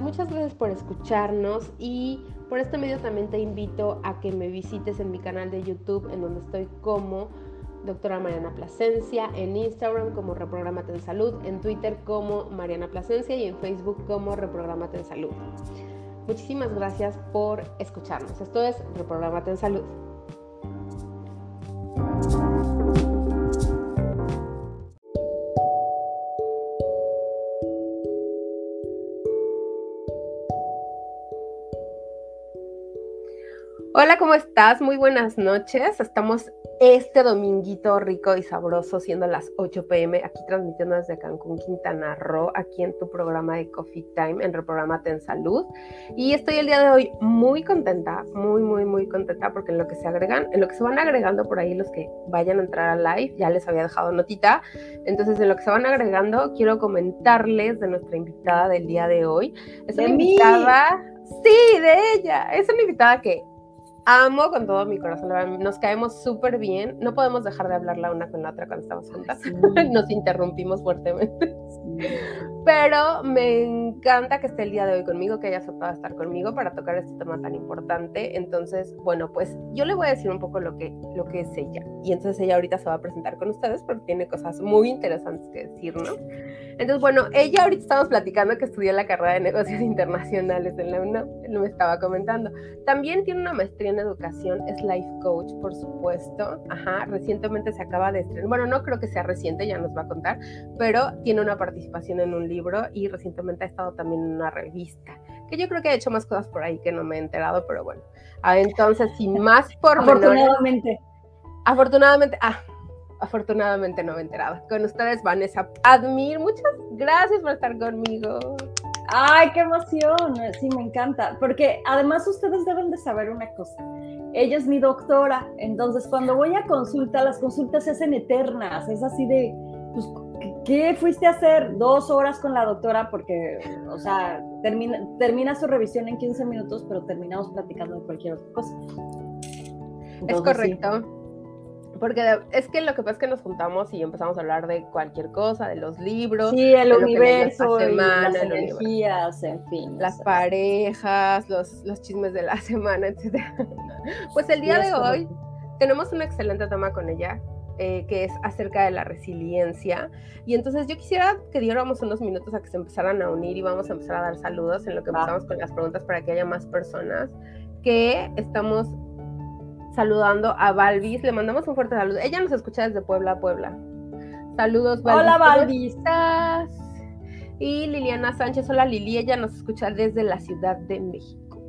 Muchas gracias por escucharnos y por este medio también te invito a que me visites en mi canal de YouTube en donde estoy como doctora Mariana Plasencia, en Instagram como Reprogramate en Salud, en Twitter como Mariana Plasencia y en Facebook como Reprogramate en Salud. Muchísimas gracias por escucharnos. Esto es Reprogramate en Salud. Hola, ¿cómo estás? Muy buenas noches. Estamos este dominguito rico y sabroso, siendo las 8 pm, aquí transmitiendo desde Cancún, Quintana Roo, aquí en tu programa de Coffee Time, en Reprogramate en Salud. Y estoy el día de hoy muy contenta, muy, muy, muy contenta, porque en lo que se agregan, en lo que se van agregando por ahí los que vayan a entrar a live, ya les había dejado notita. Entonces, en lo que se van agregando, quiero comentarles de nuestra invitada del día de hoy. Es una invitada. Sí, de ella. Es una invitada que amo con todo mi corazón, nos caemos súper bien, no podemos dejar de hablar la una con la otra cuando estamos juntas, nos interrumpimos fuertemente. Pero me encanta que esté el día de hoy conmigo, que haya aceptado estar conmigo para tocar este tema tan importante. Entonces, bueno, pues yo le voy a decir un poco lo que, lo que es ella. Y entonces ella ahorita se va a presentar con ustedes porque tiene cosas muy interesantes que decirnos. Entonces, bueno, ella ahorita estamos platicando que estudió la carrera de negocios internacionales en la UNAM, él me estaba comentando. También tiene una maestría en educación, es life coach, por supuesto. Ajá, recientemente se acaba de estrenar, bueno, no creo que sea reciente, ya nos va a contar, pero tiene una participación en un libro y recientemente ha estado también en una revista, que yo creo que ha hecho más cosas por ahí que no me he enterado, pero bueno. Ah, entonces, sin más por Afortunadamente. afortunadamente, ah, afortunadamente no me he enterado. Con ustedes, Vanessa Admir, muchas gracias por estar conmigo. Ay, qué emoción, sí, me encanta, porque además ustedes deben de saber una cosa. Ella es mi doctora, entonces cuando voy a consulta, las consultas se hacen eternas, es así de, pues, ¿qué fuiste a hacer? Dos horas con la doctora porque, o sea, termina, termina su revisión en 15 minutos, pero terminamos platicando de cualquier otra cosa. es correcto. Porque es que lo que pasa es que nos juntamos y empezamos a hablar de cualquier cosa, de los libros. Sí, el universo, las energías, en fin. Las parejas, los, los chismes de la semana, etc. Pues el día de hoy tenemos un excelente tema con ella, eh, que es acerca de la resiliencia. Y entonces yo quisiera que diéramos unos minutos a que se empezaran a unir y vamos a empezar a dar saludos en lo que empezamos con las preguntas para que haya más personas que estamos saludando a Balvis. Le mandamos un fuerte saludo. Ella nos escucha desde Puebla, Puebla. Saludos, Balvis. Hola, Balvis. Y Liliana Sánchez, hola Lili, ella nos escucha desde la Ciudad de México.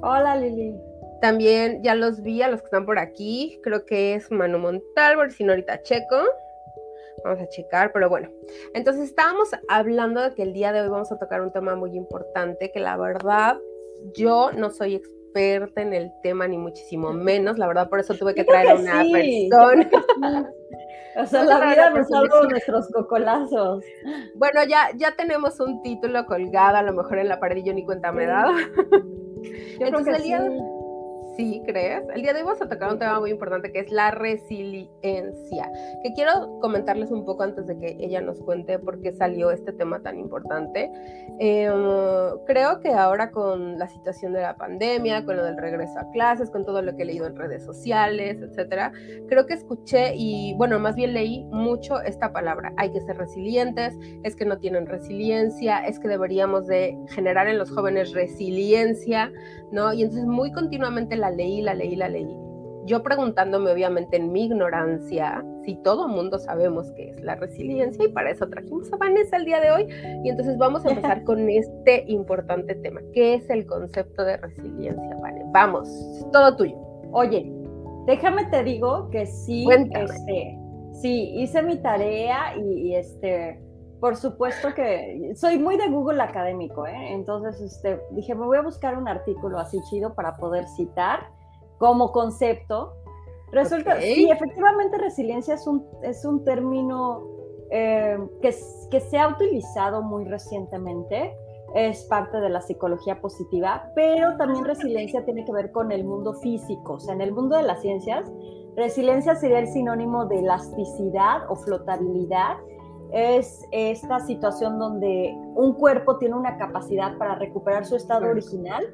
Hola Lili. También ya los vi a los que están por aquí. Creo que es Manu Montalvo, si no ahorita checo. Vamos a checar, pero bueno. Entonces estábamos hablando de que el día de hoy vamos a tocar un tema muy importante que la verdad yo no soy experta en el tema, ni muchísimo menos. La verdad, por eso tuve que traer a una persona. O sea, la vida nos salvo nuestros cocolazos. Bueno, ya, ya tenemos un título colgado, a lo mejor en la pared y yo ni cuenta me he dado. Entonces, el día Sí, ¿crees? El día de hoy vamos a tocar un tema muy importante que es la resiliencia, que quiero comentarles un poco antes de que ella nos cuente por qué salió este tema tan importante. Em, creo que ahora con la situación de la pandemia, con lo del regreso a clases, con todo lo que he leído en redes sociales, etcétera, creo que escuché y, bueno, más bien leí mucho esta palabra. Hay que ser resilientes, es que no tienen resiliencia, es que deberíamos de generar en los jóvenes resiliencia, ¿no? Y entonces muy continuamente la leí, la leí, la leí. Yo preguntándome obviamente en mi ignorancia si todo mundo sabemos qué es la resiliencia y para eso trajimos a Vanessa el día de hoy y entonces vamos a empezar con este importante tema. ¿Qué es el concepto de resiliencia, Vanessa? Vamos, todo tuyo. Oye, déjame te digo que sí, este, sí, hice mi tarea y este, por supuesto que soy muy de Google académico, ¿eh? entonces este, dije, me voy a buscar un artículo así chido para poder citar como concepto. Resulta, sí, efectivamente resiliencia es un, es un término eh, que, que se ha utilizado muy recientemente, es parte de la psicología positiva, pero también resiliencia tiene que ver con el mundo físico, o sea, en el mundo de las ciencias, resiliencia sería el sinónimo de elasticidad o flotabilidad es esta situación donde un cuerpo tiene una capacidad para recuperar su estado original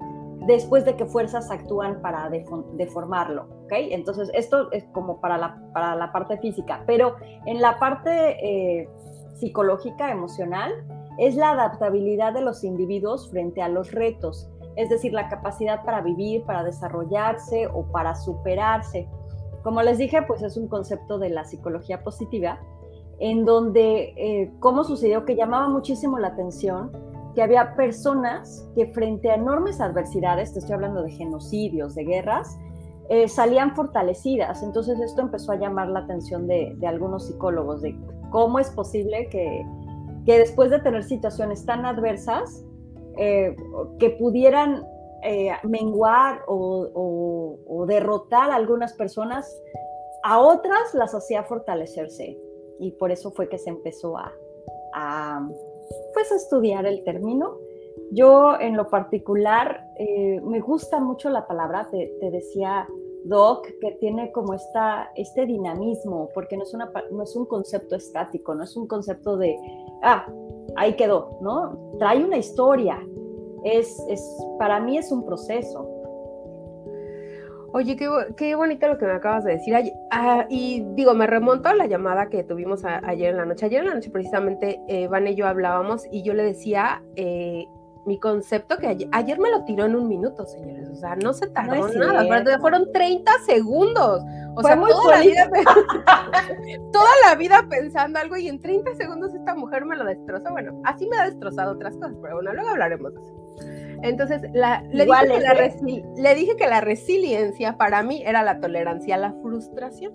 después de que fuerzas actúan para deformarlo, ¿ok? Entonces, esto es como para la, para la parte física, pero en la parte eh, psicológica, emocional, es la adaptabilidad de los individuos frente a los retos, es decir, la capacidad para vivir, para desarrollarse o para superarse. Como les dije, pues es un concepto de la psicología positiva, en donde, eh, ¿cómo sucedió? Que llamaba muchísimo la atención que había personas que frente a enormes adversidades, te estoy hablando de genocidios, de guerras, eh, salían fortalecidas. Entonces esto empezó a llamar la atención de, algunos psicólogos, de cómo es posible que, que, después de tener situaciones tan adversas, eh, que pudieran eh, menguar o, o, derrotar a algunas personas, a otras las hacía fortalecerse. Y por eso fue que se empezó a, a pues estudiar el término. Yo en lo particular eh, me gusta mucho la palabra, te, decía Doc, que tiene como esta, este dinamismo, porque no es, una, no es un concepto estático, no es un concepto de, ah, ahí quedó, ¿no? Trae una historia, es, es, para mí es un proceso. Oye, qué, bonito lo que me acabas de decir. Ah, y digo, me remonto a la llamada que tuvimos ayer en la noche. Ayer en la noche precisamente eh, Van y yo hablábamos y yo le decía eh, mi concepto que ayer, me lo tiró en un minuto, señores. O sea, no se tardó nada, pero fueron 30 segundos. O sea, toda la, vida, toda la vida pensando algo y en 30 segundos esta mujer me lo destrozó. Bueno, así me ha destrozado otras cosas, pero bueno, luego hablaremos de eso. Entonces, le, dije que la resiliencia para mí era la tolerancia a la frustración,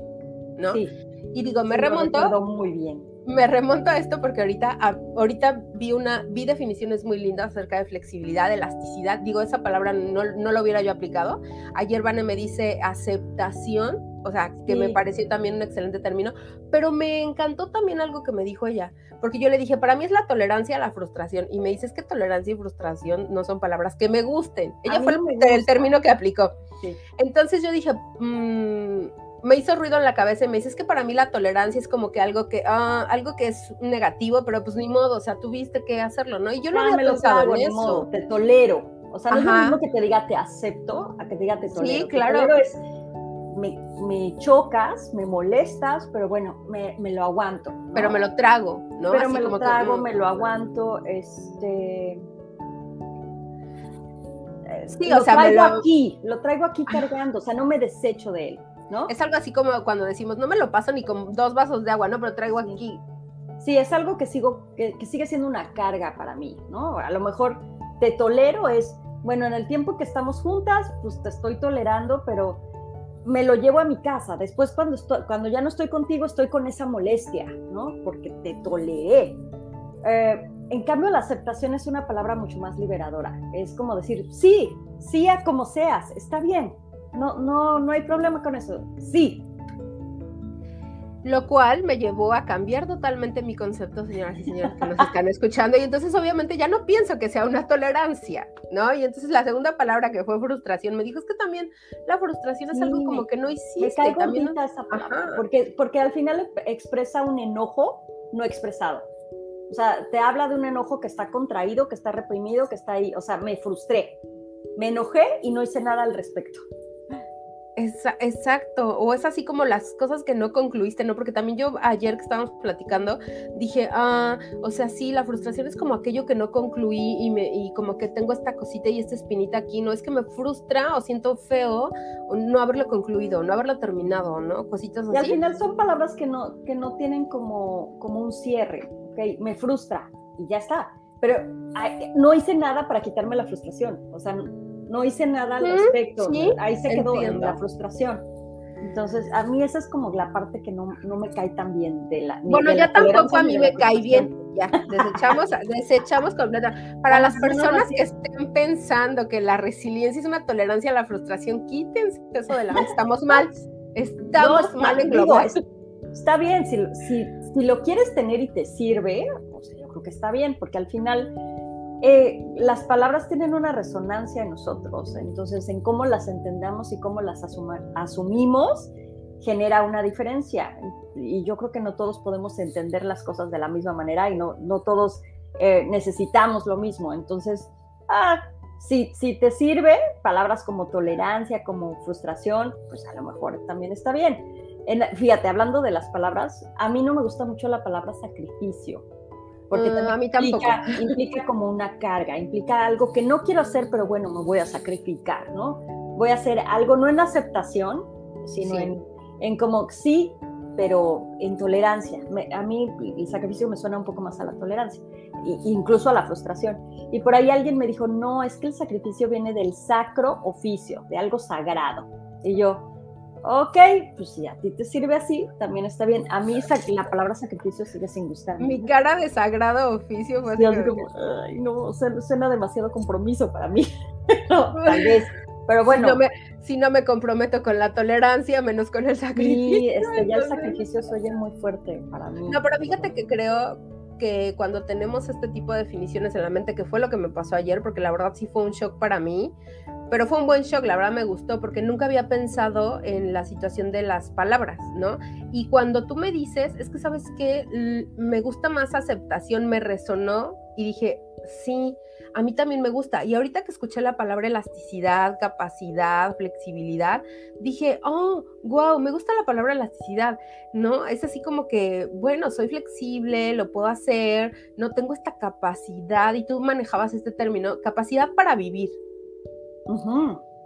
¿no? Sí. Y digo, me remontó. muy bien. Me remonto a esto porque ahorita, ahorita vi una, vi definiciones muy lindas acerca de flexibilidad, elasticidad. Digo, esa palabra no, no lo hubiera yo aplicado. Ayer Vane me dice aceptación o sea, que me pareció también un excelente término, pero me encantó también algo que me dijo ella, porque yo le dije, para mí es la tolerancia a la frustración, y me dice, es que tolerancia y frustración no son palabras que me gusten. Ella fue el, término que aplicó. Entonces yo dije, mm, me hizo ruido en la cabeza y me dice, es que para mí la tolerancia es como que algo que, ah, algo que es negativo, pero pues ni modo, o sea, tuviste que hacerlo, ¿no? Y yo no, había pensado en eso. te tolero. O sea, no es lo mismo que te diga te acepto a que te diga te tolero. Sí, claro me, chocas, me molestas, pero bueno, me, lo aguanto. Pero me lo trago, ¿no? Pero me lo trago, me lo aguanto, este... Sí, lo o sea, traigo aquí, lo traigo aquí cargando, o sea, no me desecho de él, ¿no? Es algo así como cuando decimos, no me lo paso ni con dos vasos de agua, ¿no? Pero traigo aquí. Sí, es algo que sigo, que, que sigue siendo una carga para mí, ¿no? A lo mejor te tolero es, bueno, en el tiempo que estamos juntas, pues te estoy tolerando, pero me lo llevo a mi casa. Después, cuando, estoy, cuando ya no estoy contigo, estoy con esa molestia, ¿no? Porque te toleé. Eh, en cambio, la aceptación es una palabra mucho más liberadora. Es como decir, sí, sí a como seas, está bien. No, no, no hay problema con eso. Sí, lo cual me llevó a cambiar totalmente mi concepto, señoras y señores que nos están escuchando, y entonces obviamente ya no pienso que sea una tolerancia, ¿no? Y entonces la segunda palabra que fue frustración, me dijo, es que también la frustración es algo como que no hiciste. Me también esa palabra, porque, porque al final expresa un enojo no expresado. O sea, te habla de un enojo que está contraído, que está reprimido, que está ahí. O sea, me frustré, me enojé y no hice nada al respecto exacto, o es así como las cosas que no concluiste, ¿no? Porque también yo ayer que estábamos platicando dije, ah, o sea, sí, la frustración es como aquello que no concluí y, me, y como que tengo esta cosita y esta espinita aquí, ¿no? Es que me frustra o siento feo no haberlo concluido, no haberlo terminado, ¿no? Cositas así. Y al final son palabras que no, que no tienen como, como un cierre, ¿ok? Me frustra y ya está. Pero no hice nada para quitarme la frustración, o sea, no hice nada al respecto, ahí se quedó en la frustración. Entonces, a mí esa es como la parte que no, me cae tan bien de la... Bueno, ya tampoco a mí me cae bien, ya, desechamos, desechamos completamente. Para las personas que estén pensando que la resiliencia es una tolerancia a la frustración, quítense eso de la estamos mal, estamos mal en global. Está bien, si, si, si lo quieres tener y te sirve, pues yo creo que está bien, porque al final eh, las palabras tienen una resonancia en nosotros, entonces en cómo las entendamos y cómo las asumimos genera una diferencia. y yo creo que no todos podemos entender las cosas de la misma manera y no, no todos eh, necesitamos lo mismo. Entonces, ah, si, si te sirve, palabras como tolerancia, como frustración, pues a lo mejor también está bien. fíjate, hablando de las palabras, a mí no me gusta mucho la palabra sacrificio, porque mm, a mí implica, implica como una carga, implica algo que no quiero hacer, pero bueno, me voy a sacrificar, ¿no? Voy a hacer algo no en aceptación, sino en, en como sí, pero en tolerancia. a mí el sacrificio me suena un poco más a la tolerancia, e incluso a la frustración. Y por ahí alguien me dijo, no, es que el sacrificio viene del sacro oficio, de algo sagrado. Y yo, ok, pues si a ti te sirve así, también está bien. A mí la palabra sacrificio sigue sin gustar. Mi cara de sagrado oficio fue como, ay, no, suena demasiado compromiso para mí. no, tal vez. Pero bueno. Si no, me, comprometo con la tolerancia, menos con el sacrificio. Sí, este, ya el sacrificio se oye muy fuerte para mí. No, pero fíjate que creo que cuando tenemos este tipo de definiciones en la mente, que fue lo que me pasó ayer, porque la verdad sí fue un shock para mí, pero fue un buen shock, la verdad me gustó, porque nunca había pensado en la situación de las palabras, ¿no? Y cuando tú me dices, es que sabes que me gusta más aceptación, me resonó y dije, sí, a mí también me gusta. Y ahorita que escuché la palabra elasticidad, capacidad, flexibilidad, dije, oh, wow, me gusta la palabra elasticidad, ¿no? Es así como que, bueno, soy flexible, lo puedo hacer, no tengo esta capacidad, y tú manejabas este término, capacidad para vivir,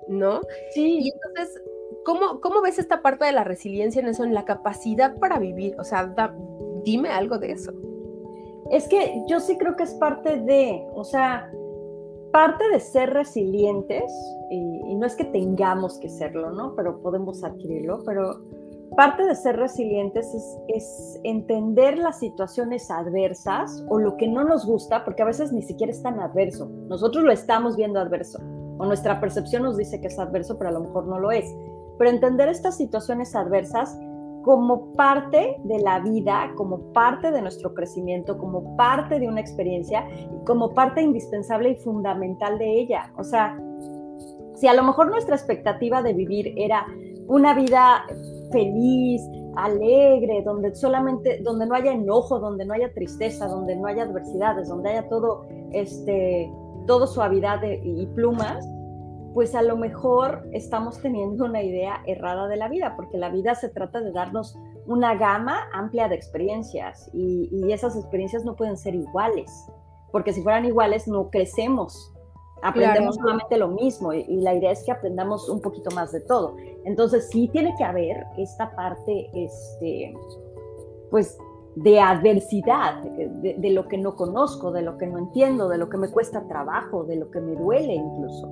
¿no? Sí. Y entonces, ¿cómo, ¿cómo ves esta parte de la resiliencia en eso, en la capacidad para vivir? O sea, dime algo de eso. Es que yo sí creo que es parte de, o sea, parte de ser resilientes, y, no es que tengamos que serlo, ¿no? Pero podemos adquirirlo, pero parte de ser resilientes es, es, entender las situaciones adversas o lo que no nos gusta, porque a veces ni siquiera es tan adverso. Nosotros lo estamos viendo adverso, o nuestra percepción nos dice que es adverso, pero a lo mejor no lo es. Pero entender estas situaciones adversas como parte de la vida, como parte de nuestro crecimiento, como parte de una experiencia como parte indispensable y fundamental de ella. O sea, si a lo mejor nuestra expectativa de vivir era una vida feliz, alegre, donde solamente, donde no haya enojo, donde no haya tristeza, donde no haya adversidades, donde haya todo, este, todo suavidad y plumas, pues a lo mejor estamos teniendo una idea errada de la vida, porque la vida se trata de darnos una gama amplia de experiencias y, esas experiencias no pueden ser iguales, porque si fueran iguales no crecemos, aprendemos solamente lo mismo y, la idea es que aprendamos un poquito más de todo. Entonces sí tiene que haber esta parte, este, pues de adversidad, de, de, lo que no conozco, de lo que no entiendo, de lo que me cuesta trabajo, de lo que me duele incluso.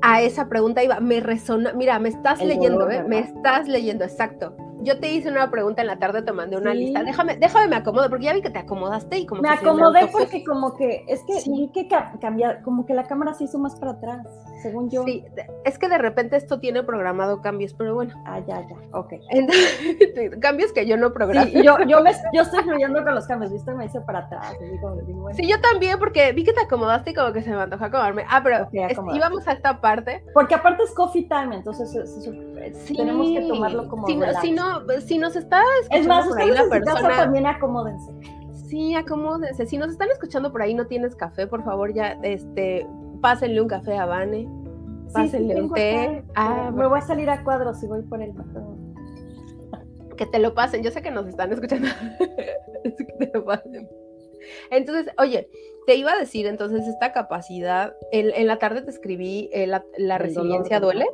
A esa pregunta iba, me resona, mira, me estás leyendo, ¿eh? me estás leyendo, exacto. Yo te hice una pregunta en la tarde, te mandé una lista. Déjame, déjame me acomodo, porque ya vi que te acomodaste y como me acomodé porque como que, es que vi que cambiar, como que la cámara se hizo más para atrás, según yo. Sí, es que de repente esto tiene programado cambios, pero bueno. Ah, ya, ya, ok. cambios que yo no programé. Sí, yo, yo, me, yo estoy fluyendo con los cambios, viste, me hice para atrás. Sí, yo también, porque vi que te acomodaste y como que se me antojó acomodarme. Ah, pero íbamos a esta parte. Porque aparte es coffee time, entonces tenemos que tomarlo como si si no si nos está escuchando es más, por ahí la persona, también acomódense. Sí, acomódense. Si nos están escuchando por ahí no tienes café, por favor, ya este pásenle un café a Vane. Pásenle un té. Ah, me voy a salir a cuadros si voy por el Que te lo pasen. Yo sé que nos están escuchando. que te lo pasen. Entonces, oye, te iba a decir entonces esta capacidad, en, la tarde te escribí, eh, la, resiliencia duele.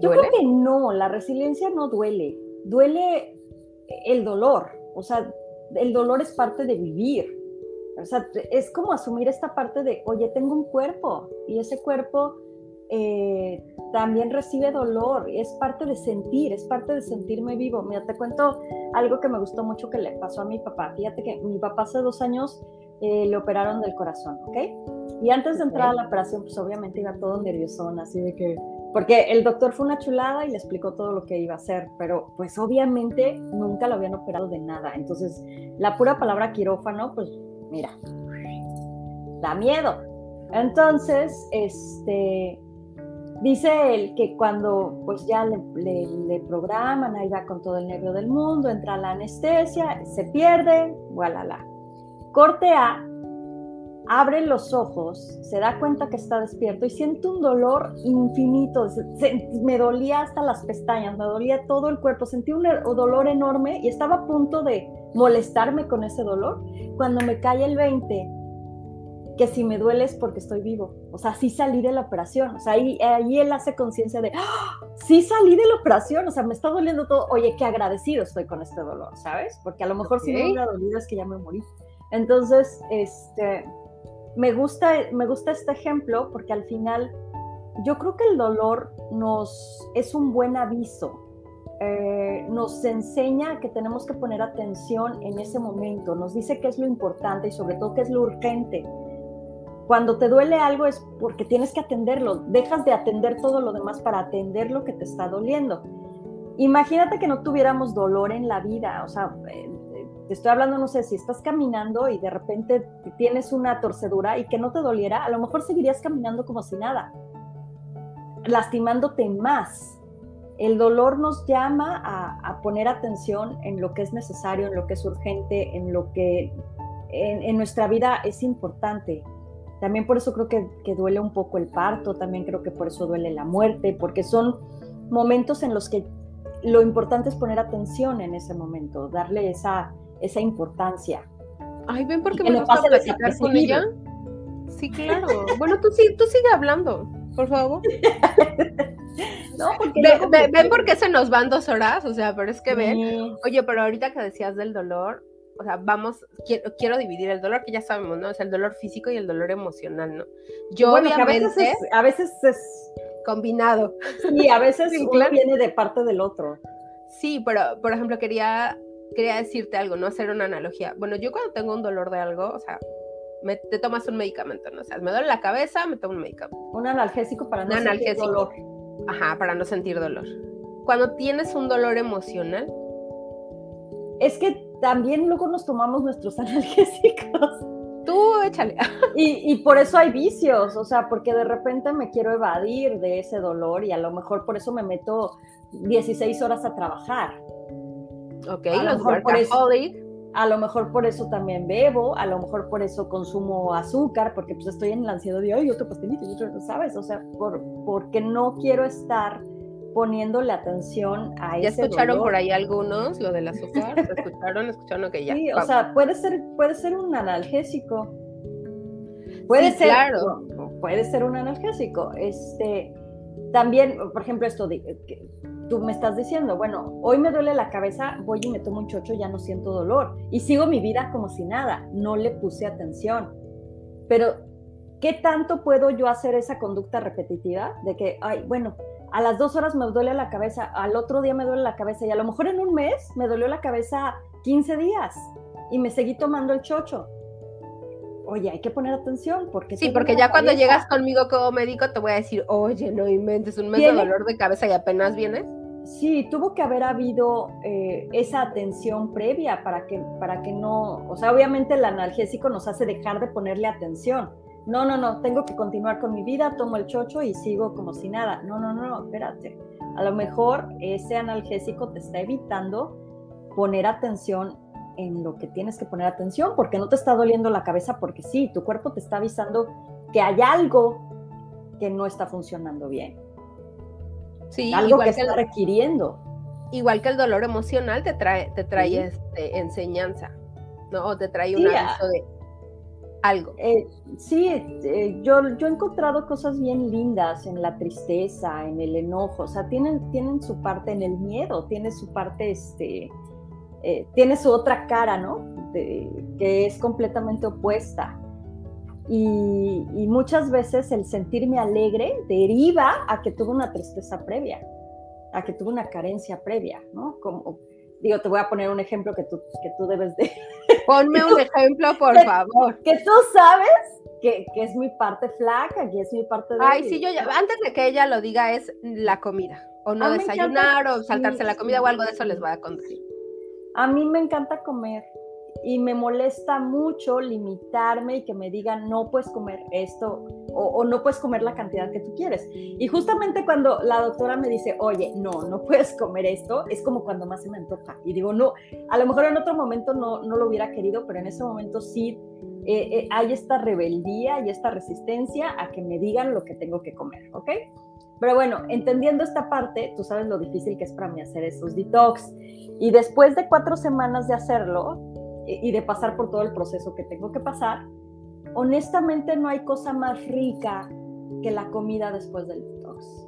Yo creo que no, la resiliencia no duele, duele el dolor, o sea, el dolor es parte de vivir, o sea, es como asumir esta parte de, oye, tengo un cuerpo y ese cuerpo eh, también recibe dolor, es parte de sentir, es parte de sentirme vivo. Mira, te cuento algo que me gustó mucho que le pasó a mi papá. Fíjate que mi papá hace dos años eh, le operaron del corazón, ¿ok? Y antes de entrar a la operación, pues obviamente iba todo nervioso, así de que porque el doctor fue una chulada y le explicó todo lo que iba a hacer, pero pues obviamente nunca lo habían operado de nada. Entonces, la pura palabra quirófano, pues mira, da miedo. Entonces, este, Dice él que cuando pues ya le, le, programan, ahí va con todo el nervio del mundo, entra la anestesia, se pierde, voilà. Corte A, abre los ojos, se da cuenta que está despierto y siente un dolor infinito. me dolía hasta las pestañas, me dolía todo el cuerpo, sentí un dolor enorme y estaba a punto de molestarme con ese dolor. Cuando me cae el 20, que si me duele es porque estoy vivo. O sea, sí salí de la operación. O sea, ahí, ahí él hace conciencia de, ¡Ah! sí salí de la operación. O sea, me está doliendo todo. Oye, qué agradecido estoy con este dolor, ¿sabes? Porque a lo mejor si no me hubiera dolido es que ya me morí. Entonces, este, me gusta, me gusta este ejemplo porque al final yo creo que el dolor nos es un buen aviso. Eh, nos enseña que tenemos que poner atención en ese momento, nos dice qué es lo importante y sobre todo qué es lo urgente cuando te duele algo es porque tienes que atenderlo, dejas de atender todo lo demás para atender lo que te está doliendo. Imagínate que no tuviéramos dolor en la vida, o sea, eh, te estoy hablando, no sé, si estás caminando y de repente tienes una torcedura y que no te doliera, a lo mejor seguirías caminando como si nada, lastimándote más. El dolor nos llama a, poner atención en lo que es necesario, en lo que es urgente, en lo que en nuestra vida es importante. También por eso creo que, duele un poco el parto, también creo que por eso duele la muerte, porque son momentos en los que lo importante es poner atención en ese momento, darle esa, esa importancia. Ay, ven porque me gusta platicar con ella. Sí, claro. bueno, tú, sí, tú sigue hablando, por favor. no, porque ven, por qué se nos van dos horas, o sea, pero es que ven. Oye, pero ahorita que decías del dolor, o sea, vamos, quiero, dividir el dolor, que ya sabemos, ¿no? Es el dolor físico y el dolor emocional, ¿no? Yo obviamente... A veces, es, Combinado. Sí, a veces uno viene de parte del otro. Sí, pero, por ejemplo, quería, quería decirte algo, ¿no? Hacer una analogía. Bueno, yo cuando tengo un dolor de algo, o sea, me, te tomas un medicamento, ¿no? O sea, me duele la cabeza, me tomo un medicamento. Un analgésico para no sentir dolor. Ajá, para no sentir dolor. Cuando tienes un dolor emocional, es que también luego nos tomamos nuestros analgésicos. Tú échale. Y, por eso hay vicios, o sea, porque de repente me quiero evadir de ese dolor y a lo mejor por eso me meto 16 horas a trabajar. Ok, a lo mejor por eso, a lo mejor por eso también bebo, a lo mejor por eso consumo azúcar, porque pues estoy en la ansiedad de, ay, otro pastelito, ¿sabes? O sea, por, porque no quiero estar poniéndole atención a ¿Ya escucharon por ahí algunos lo del azúcar? ¿Escucharon? ¿Escucharon que ya? Sí, o sea, puede ser, puede ser un analgésico. Puede ser, claro. puede ser un analgésico. Este, también, por ejemplo, esto de, que tú me estás diciendo, bueno, hoy me duele la cabeza, voy y me tomo un chocho, ya no siento dolor. Y sigo mi vida como si nada, no le puse atención. Pero, ¿qué tanto puedo yo hacer esa conducta repetitiva de que, ay, bueno, a las dos horas me duele la cabeza, al otro día me duele la cabeza y a lo mejor en un mes me dolió la cabeza 15 días y me seguí tomando el chocho. Oye, hay que poner atención porque... Sí, porque ya cuando llegas conmigo como médico te voy a decir, oye, no inventes un mes de dolor de cabeza y apenas vienes. Sí, tuvo que haber habido eh, esa atención previa para que, para que no, o sea, obviamente el analgésico nos hace dejar de ponerle atención, no, no, no, tengo que continuar con mi vida, tomo el chocho y sigo como si nada. No, no, no, espérate. A lo mejor ese analgésico te está evitando poner atención en lo que tienes que poner atención, porque no te está doliendo la cabeza, porque sí, tu cuerpo te está avisando que hay algo que no está funcionando bien. Sí, algo que, está requiriendo. Igual que el dolor emocional te trae, te trae este, enseñanza, ¿no? O te trae un aviso de algo. Eh, sí, eh, yo, yo he encontrado cosas bien lindas en la tristeza, en el enojo, o sea, tienen, tienen su parte en el miedo, tiene su parte, este, eh, tiene su otra cara, ¿no? que es completamente opuesta. Y, y, muchas veces el sentirme alegre deriva a que tuve una tristeza previa, a que tuve una carencia previa, ¿no? Como, digo, te voy a poner un ejemplo que tú, que tú debes de... Ponme un ejemplo, por favor. Que tú sabes que, que, es mi parte flaca, que es mi parte de... Ay, sí, yo ya, antes de que ella lo diga, es la comida. O no desayunar, o saltarse la comida, o algo de eso les voy a contar. A mí me encanta comer. Y me molesta mucho limitarme y que me digan no puedes comer esto o, no puedes comer la cantidad que tú quieres. Y justamente cuando la doctora me dice, oye, no, no puedes comer esto, es como cuando más se me antoja. Y digo, no, a lo mejor en otro momento no, no lo hubiera querido, pero en ese momento sí eh, eh, hay esta rebeldía y esta resistencia a que me digan lo que tengo que comer, ¿ok? Pero bueno, entendiendo esta parte, tú sabes lo difícil que es para mí hacer esos detox. Y después de cuatro semanas de hacerlo, y de pasar por todo el proceso que tengo que pasar, honestamente no hay cosa más rica que la comida después del detox.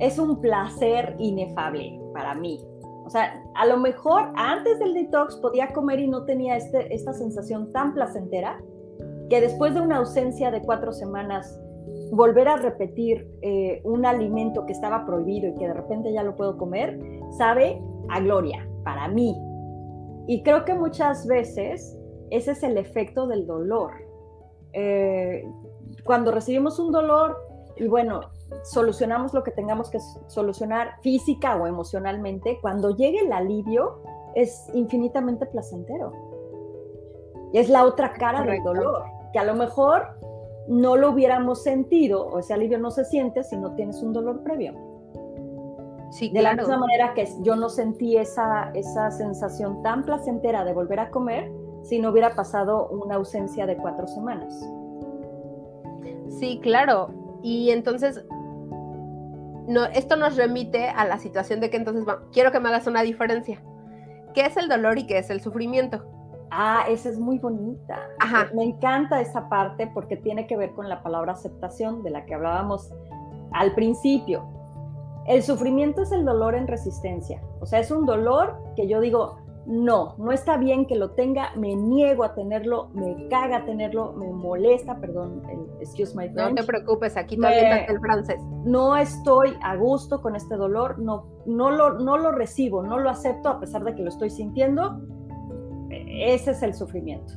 Es un placer inefable para mí. O sea, a lo mejor antes del detox podía comer y no tenía este, esta sensación tan placentera que después de una ausencia de cuatro semanas volver a repetir eh, un alimento que estaba prohibido y que de repente ya lo puedo comer, sabe a gloria para mí, y creo que muchas veces ese es el efecto del dolor. Eh, cuando recibimos un dolor y bueno, solucionamos lo que tengamos que solucionar física o emocionalmente, cuando llegue el alivio es infinitamente placentero. Es la otra cara del dolor, que a lo mejor no lo hubiéramos sentido o ese alivio no se siente si no tienes un dolor previo de la misma manera que yo no sentí esa, esa sensación tan placentera de volver a comer si no hubiera pasado una ausencia de cuatro semanas. Sí, claro. Y entonces, no, esto nos remite a la situación de que entonces, quiero que me hagas una diferencia. ¿Qué es el dolor y qué es el sufrimiento? Ah, esa es muy bonita. Ajá. Me encanta esa parte porque tiene que ver con la palabra aceptación de la que hablábamos al principio. El sufrimiento es el dolor en resistencia. O sea, es un dolor que yo digo, no, no está bien que lo tenga, me niego a tenerlo, me caga tenerlo, me molesta, perdón, excuse my French. No te preocupes, aquí también el francés. No estoy a gusto con este dolor, no, no, lo, no lo recibo, no lo acepto a pesar de que lo estoy sintiendo. Ese es el sufrimiento.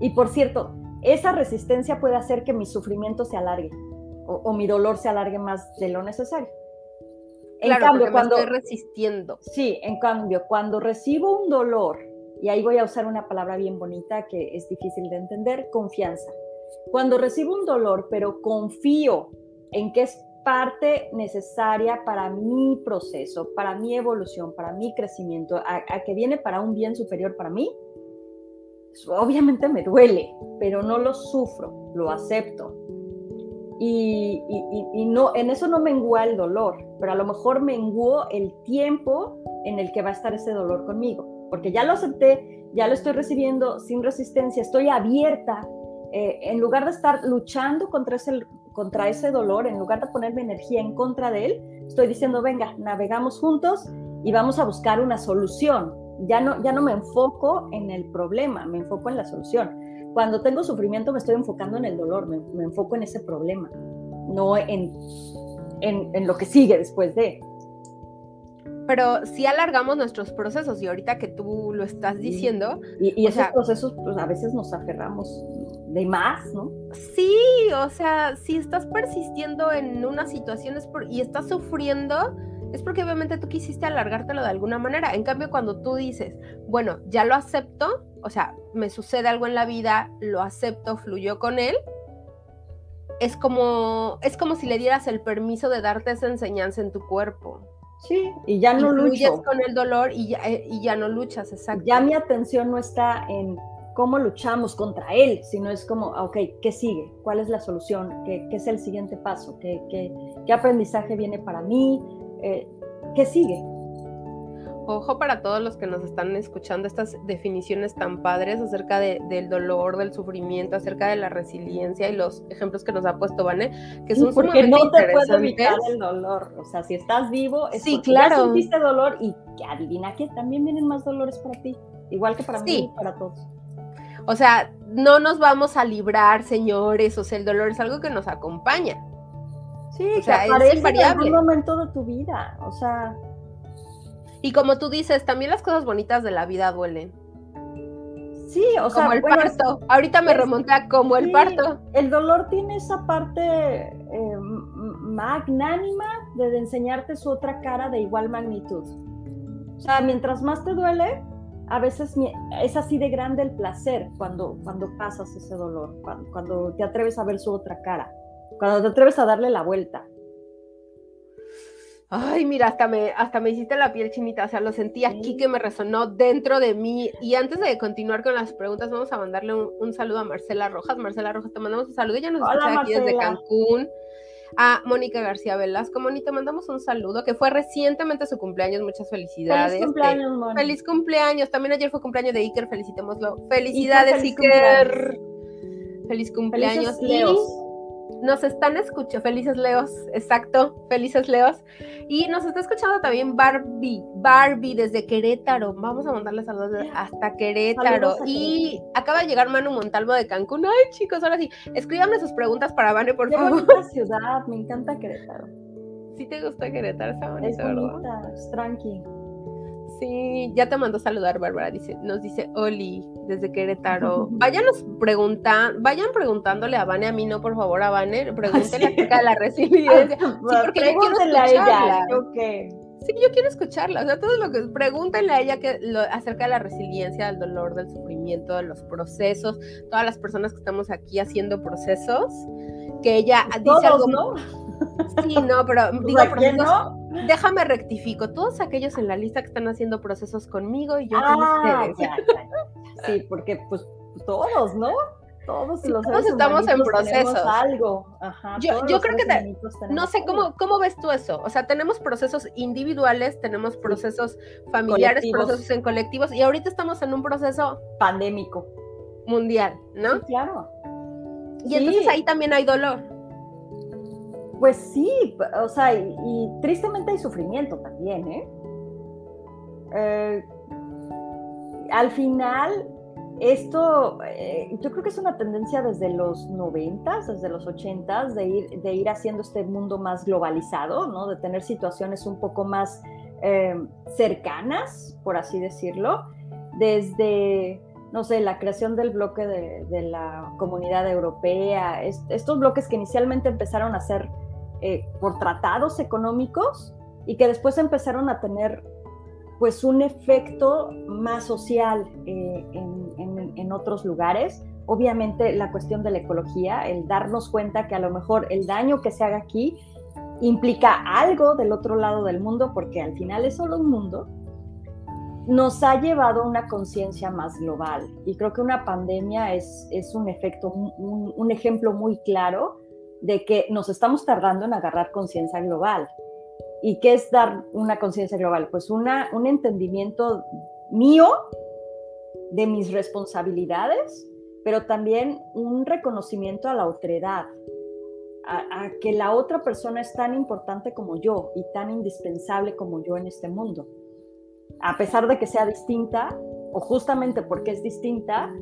Y por cierto, esa resistencia puede hacer que mi sufrimiento se alargue o, o mi dolor se alargue más de lo necesario. En cambio, cuando estoy resistiendo. Sí, en cambio, cuando recibo un dolor, y ahí voy a usar una palabra bien bonita que es difícil de entender, confianza. Cuando recibo un dolor, pero confío en que es parte necesaria para mi proceso, para mi evolución, para mi crecimiento, a, a que viene para un bien superior para mí, obviamente me duele, pero no lo sufro, lo acepto, y, no, en eso no mengua el dolor, pero a lo mejor menguó el tiempo en el que va a estar ese dolor conmigo, porque ya lo acepté, ya lo estoy recibiendo sin resistencia, estoy abierta, eh, en lugar de estar luchando contra ese, contra ese dolor, en lugar de ponerme energía en contra de él, estoy diciendo, venga, navegamos juntos y vamos a buscar una solución. Ya no, ya no me enfoco en el problema, me enfoco en la solución. Cuando tengo sufrimiento me estoy enfocando en el dolor, me, enfoco en ese problema, no en, en, lo que sigue después de. Pero si alargamos nuestros procesos y ahorita que tú lo estás diciendo... Y, esos procesos pues a veces nos aferramos de más, ¿no? Sí, o sea, si estás persistiendo en una situación y estás sufriendo, es porque obviamente tú quisiste alargártelo de alguna manera. En cambio, cuando tú dices, bueno, ya lo acepto, o sea, me sucede algo en la vida, lo acepto, fluyó con él, es como, es como si le dieras el permiso de darte esa enseñanza en tu cuerpo. Sí, y ya no lucho. con el dolor y ya, eh, y ya no luchas, exacto. Ya mi atención no está en cómo luchamos contra él, sino es como, ok, ¿qué sigue? ¿Cuál es la solución? ¿Qué, qué es el siguiente paso? ¿Qué, qué, qué aprendizaje viene para mí? Eh, ¿Qué sigue? Ojo para todos los que nos están escuchando estas definiciones tan padres acerca del dolor, del sufrimiento, acerca de la resiliencia y los ejemplos que nos ha puesto Vane, que son porque no te puede evitar el dolor. O sea, si estás vivo, es sí, claro. ya sentiste dolor y que adivina que también vienen más dolores para ti, igual que para mí y para todos. O sea, no nos vamos a librar, señores, o sea, el dolor es algo que nos acompaña. Sí, o sea, aparece en algún momento de tu vida, o sea. Y como tú dices, también las cosas bonitas de la vida duelen. Sí, o sea, como el parto. Ahorita me remonta como el parto. El dolor tiene esa parte eh, magnánima de enseñarte su otra cara de igual magnitud. O sea, mientras más te duele, a veces es así de grande el placer cuando, cuando pasas ese dolor, cuando, cuando te atreves a ver su otra cara, cuando te atreves a darle la vuelta. Ay, mira, hasta me, hasta me hiciste la piel chinita, o sea, lo sentí aquí que me resonó dentro de mí. Y antes de continuar con las preguntas, vamos a mandarle un, saludo a Marcela Rojas. Marcela Rojas, te mandamos un saludo. Ella nos escucha aquí desde Cancún a Mónica García Velasco. Mónica, mandamos un saludo, que fue recientemente su cumpleaños, muchas felicidades. Feliz cumpleaños, Mónica. Feliz cumpleaños, también ayer fue cumpleaños de Iker, felicitémoslo. Felicidades, Iker. Feliz cumpleaños. Nos están escuchando, felices Leos, exacto, felices Leos. Y nos está escuchando también Barbie, Barbie desde Querétaro. Vamos a mandarle saludos hasta Querétaro. y acaba de llegar Manu Montalvo de Cancún. Ay, chicos, ahora sí, escríbanme sus preguntas para Vane, por Qué favor. Bonita ciudad, me encanta Querétaro. Sí te gusta Querétaro, está bonito, es bonita, Es tranqui. Sí, ya te mandó saludar, Bárbara. Dice, nos dice Oli desde Querétaro. Váyanos preguntan, vayan preguntándole a Vane, a mí no, por favor, a Vane, pregúntenle acerca de la resiliencia. Sí, porque yo quiero escucharla. ella. Sí, yo quiero escucharla. O sea, todo lo que pregúntenle a ella que, acerca de la resiliencia, del dolor, del sufrimiento, de los procesos, todas las personas que estamos aquí haciendo procesos, que ella dice algo. ¿no? Sí, no, pero digo, no? Déjame rectifico, todos aquellos en la lista que están haciendo procesos conmigo y yo con ah, ustedes. Sí, porque pues todos, ¿no? Todos, los todos estamos en procesos. Algo. yo, yo creo que no sé cómo, cómo ves tú eso. O sea, tenemos procesos individuales, tenemos procesos familiares, procesos en colectivos, y ahorita estamos en un proceso pandémico mundial, ¿no? claro. Y entonces ahí también hay dolor. Pues sí, o sea, y, tristemente hay sufrimiento también, ¿eh? ¿eh? al final, esto, eh, yo creo que es una tendencia desde los noventas, desde los ochentas, de ir, de ir haciendo este mundo más globalizado, ¿no? De tener situaciones un poco más eh, cercanas, por así decirlo, desde no sé, la creación del bloque de, la comunidad europea, estos bloques que inicialmente empezaron a ser eh, por tratados económicos y que después empezaron a tener pues un efecto más social eh, en, otros lugares. Obviamente la cuestión de la ecología, el darnos cuenta que a lo mejor el daño que se haga aquí implica algo del otro lado del mundo, porque al final es solo un mundo, nos ha llevado a una conciencia más global. Y creo que una pandemia es, es un efecto, un, un ejemplo muy claro de que nos estamos tardando en agarrar conciencia global. ¿Y qué es dar una conciencia global? Pues una, un entendimiento mío de mis responsabilidades, pero también un reconocimiento a la otredad, a, a, que la otra persona es tan importante como yo y tan indispensable como yo en este mundo. A pesar de que sea distinta, o justamente porque es distinta,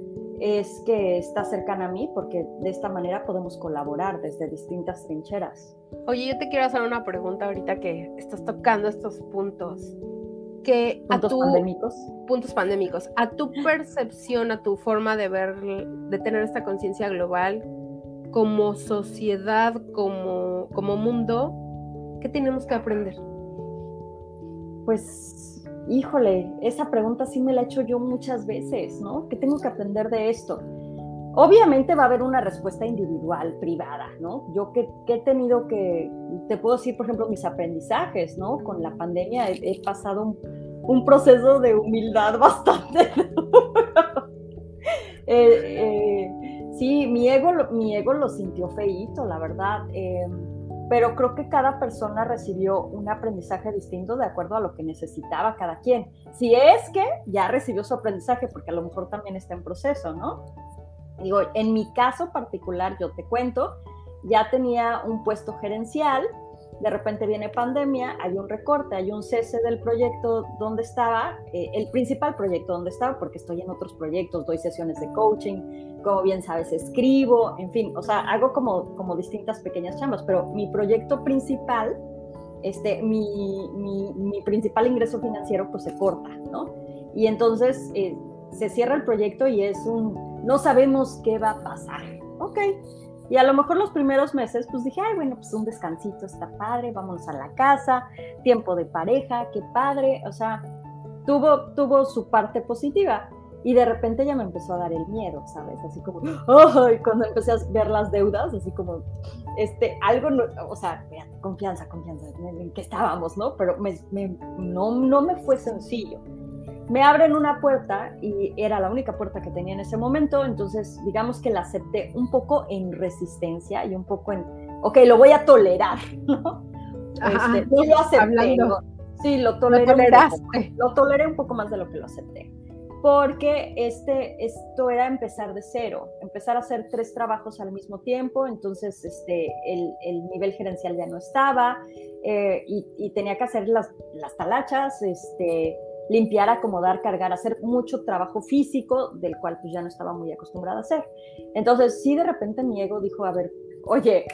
es que está cercana a mí porque de esta manera podemos colaborar desde distintas trincheras. Oye, yo te quiero hacer una pregunta ahorita que estás tocando estos puntos. Que puntos pandémicos. Puntos pandémicos. A tu percepción, a tu forma de ver, de tener esta conciencia global, como sociedad, como, como mundo, ¿qué tenemos que aprender? Pues híjole, esa pregunta sí me la he hecho yo muchas veces, ¿no? ¿Qué tengo que aprender de esto? Obviamente va a haber una respuesta individual, privada, ¿no? Yo que, he tenido que, te puedo decir, por ejemplo, mis aprendizajes, ¿no? Con la pandemia he, pasado un, proceso de humildad bastante eh, eh, sí, mi ego, mi ego lo sintió feíto, la verdad. Eh, pero creo que cada persona recibió un aprendizaje distinto de acuerdo a lo que necesitaba cada quien. Si es que ya recibió su aprendizaje, porque a lo mejor también está en proceso, ¿no? Digo, en mi caso particular, yo te cuento, ya tenía un puesto gerencial, de repente viene pandemia, hay un recorte, hay un cese del proyecto donde estaba, eh, el principal proyecto donde estaba, porque estoy en otros proyectos, doy sesiones de coaching, como bien sabes, escribo, en fin, o sea, hago como, como distintas pequeñas chambas, pero mi proyecto principal, este, mi, mi, mi principal ingreso financiero, pues se corta, ¿no? Y entonces eh, se cierra el proyecto y es un, no sabemos qué va a pasar, ok y a lo mejor los primeros meses, pues dije, ay, bueno, pues un descansito está padre, vámonos a la casa, tiempo de pareja, qué padre. O sea, tuvo, tuvo su parte positiva. Y de repente ya me empezó a dar el miedo, ¿sabes? Así como, ¡ay! Cuando empecé a ver las deudas, así como, este, algo, no, o sea, confianza, confianza, en que estábamos, ¿no? Pero me, no, no me fue sencillo. Me abren una puerta y era la única puerta que tenía en ese momento, entonces digamos que la acepté un poco en resistencia y un poco en, ok, lo voy a tolerar, ¿no? Este, no lo acepté, sí, lo toleré. Lo toleraste. lo toleré un poco más de lo que lo acepté porque este, esto era empezar de cero, empezar a hacer tres trabajos al mismo tiempo, entonces este, el, el nivel gerencial ya no estaba eh, y, tenía que hacer las, las talachas, este, limpiar, acomodar, cargar, hacer mucho trabajo físico del cual pues ya no estaba muy acostumbrada a hacer. Entonces sí de repente mi ego dijo, a ver, oye,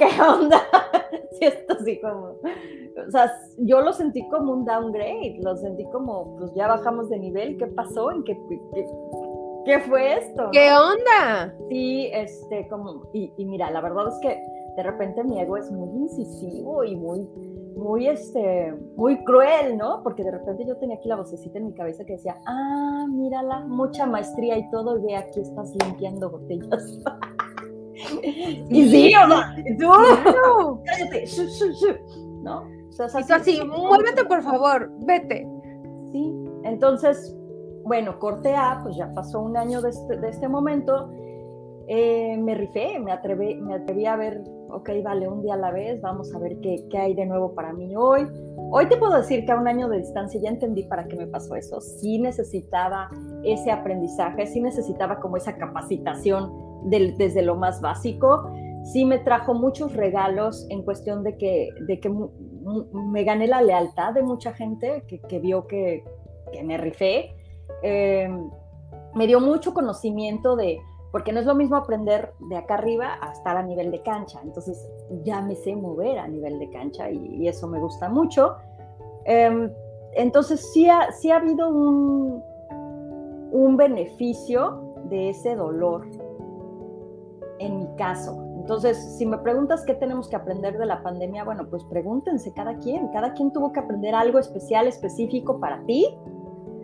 ¿qué onda? si esto así como, o sea, yo lo sentí como un downgrade, lo sentí como, pues ya bajamos de nivel, ¿qué pasó? ¿En qué, qué, fue esto? ¿Qué onda? Sí, este, como, y, y, mira, la verdad es que de repente mi ego es muy incisivo y muy, muy, este, muy cruel, ¿no? Porque de repente yo tenía aquí la vocecita en mi cabeza que decía, ah, mírala, mucha maestría y todo, y ve aquí estás limpiando botellas. y sí, o sea, tú, cállate, ¿no? O sea, así, así, muévete por favor, vete. Sí, entonces, bueno, corte A, pues ya pasó un año de este, de este momento, eh, me rifé, me atreví, me atreví a ver, ok, vale, un día a la vez, vamos a ver qué, qué hay de nuevo para mí hoy. Hoy te puedo decir que a un año de distancia ya entendí para qué me pasó eso. Sí necesitaba ese aprendizaje, sí necesitaba como esa capacitación desde lo más básico. Sí me trajo muchos regalos en cuestión de que, de que me gané la lealtad de mucha gente que, vio que, me rifé. Em, me dio mucho conocimiento de, porque no es lo mismo aprender de acá arriba a estar a nivel de cancha. Entonces ya me sé mover a nivel de cancha y, eso me gusta mucho. Em, entonces sí ha, sí ha habido un, un beneficio de ese dolor en mi caso. Entonces, si me preguntas qué tenemos que aprender de la pandemia, bueno, pues pregúntense cada quien. Cada quien tuvo que aprender algo especial, específico para ti.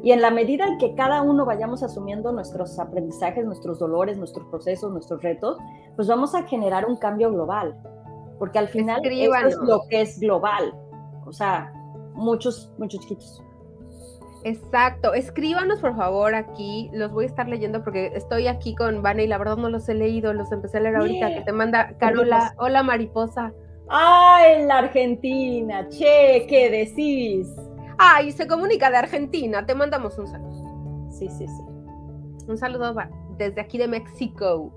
Y en la medida en que cada uno vayamos asumiendo nuestros aprendizajes, nuestros dolores, nuestros procesos, nuestros retos, pues vamos a generar un cambio global. Porque al final eso es lo que es global. O sea, muchos, muchos chiquitos. Exacto, escríbanos por favor aquí, los voy a estar leyendo porque estoy aquí con Vane y la verdad no los he leído, los empecé a leer ahorita, que te manda Carola, hola mariposa. Ay, la Argentina, che, ¿qué decís? Ay, se comunica de Argentina, te mandamos un saludo. Sí, sí, sí. Un saludo desde aquí de México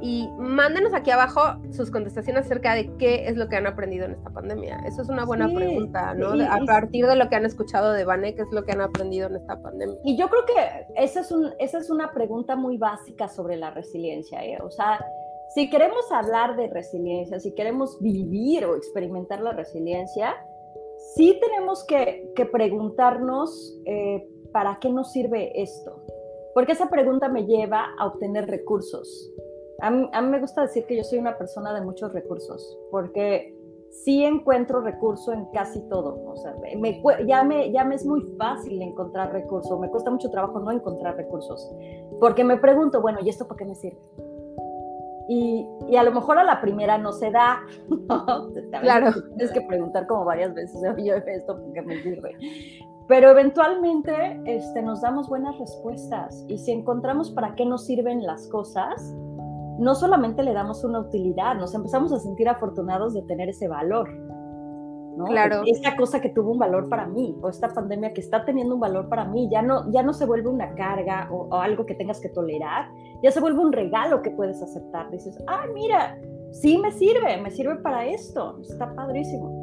y mándenos aquí abajo sus contestaciones acerca de qué es lo que han aprendido en esta pandemia. Eso es una buena pregunta, ¿no? a partir de lo que han escuchado de Vane, ¿qué es lo que han aprendido en esta pandemia? Y yo creo que esa es, un, esa es una pregunta muy básica sobre la resiliencia, ¿eh? O sea, si queremos hablar de resiliencia, si queremos vivir o experimentar la resiliencia, sí tenemos que, preguntarnos eh, para qué nos sirve esto. Porque esa pregunta me lleva a obtener recursos. A mí, me gusta decir que yo soy una persona de muchos recursos, porque sí encuentro recurso en casi todo. O sea, me, ya me es muy fácil encontrar recursos, me cuesta mucho trabajo no encontrar recursos, porque me pregunto, bueno, ¿y esto para qué me sirve? Y, y, a lo mejor a la primera no se da, Claro. Tienes que preguntar como varias veces, yo esto porque me sirve. Pero eventualmente este, nos damos buenas respuestas y si encontramos para qué nos sirven las cosas, no solamente le damos una utilidad, nos empezamos a sentir afortunados de tener ese valor. ¿No? Claro. Esta cosa que tuvo un valor para mí, o esta pandemia que está teniendo un valor para mí, ya no, ya no se vuelve una carga o, algo que tengas que tolerar, ya se vuelve un regalo que puedes aceptar. Dices, ah, mira, sí me sirve, me sirve para esto, está padrísimo.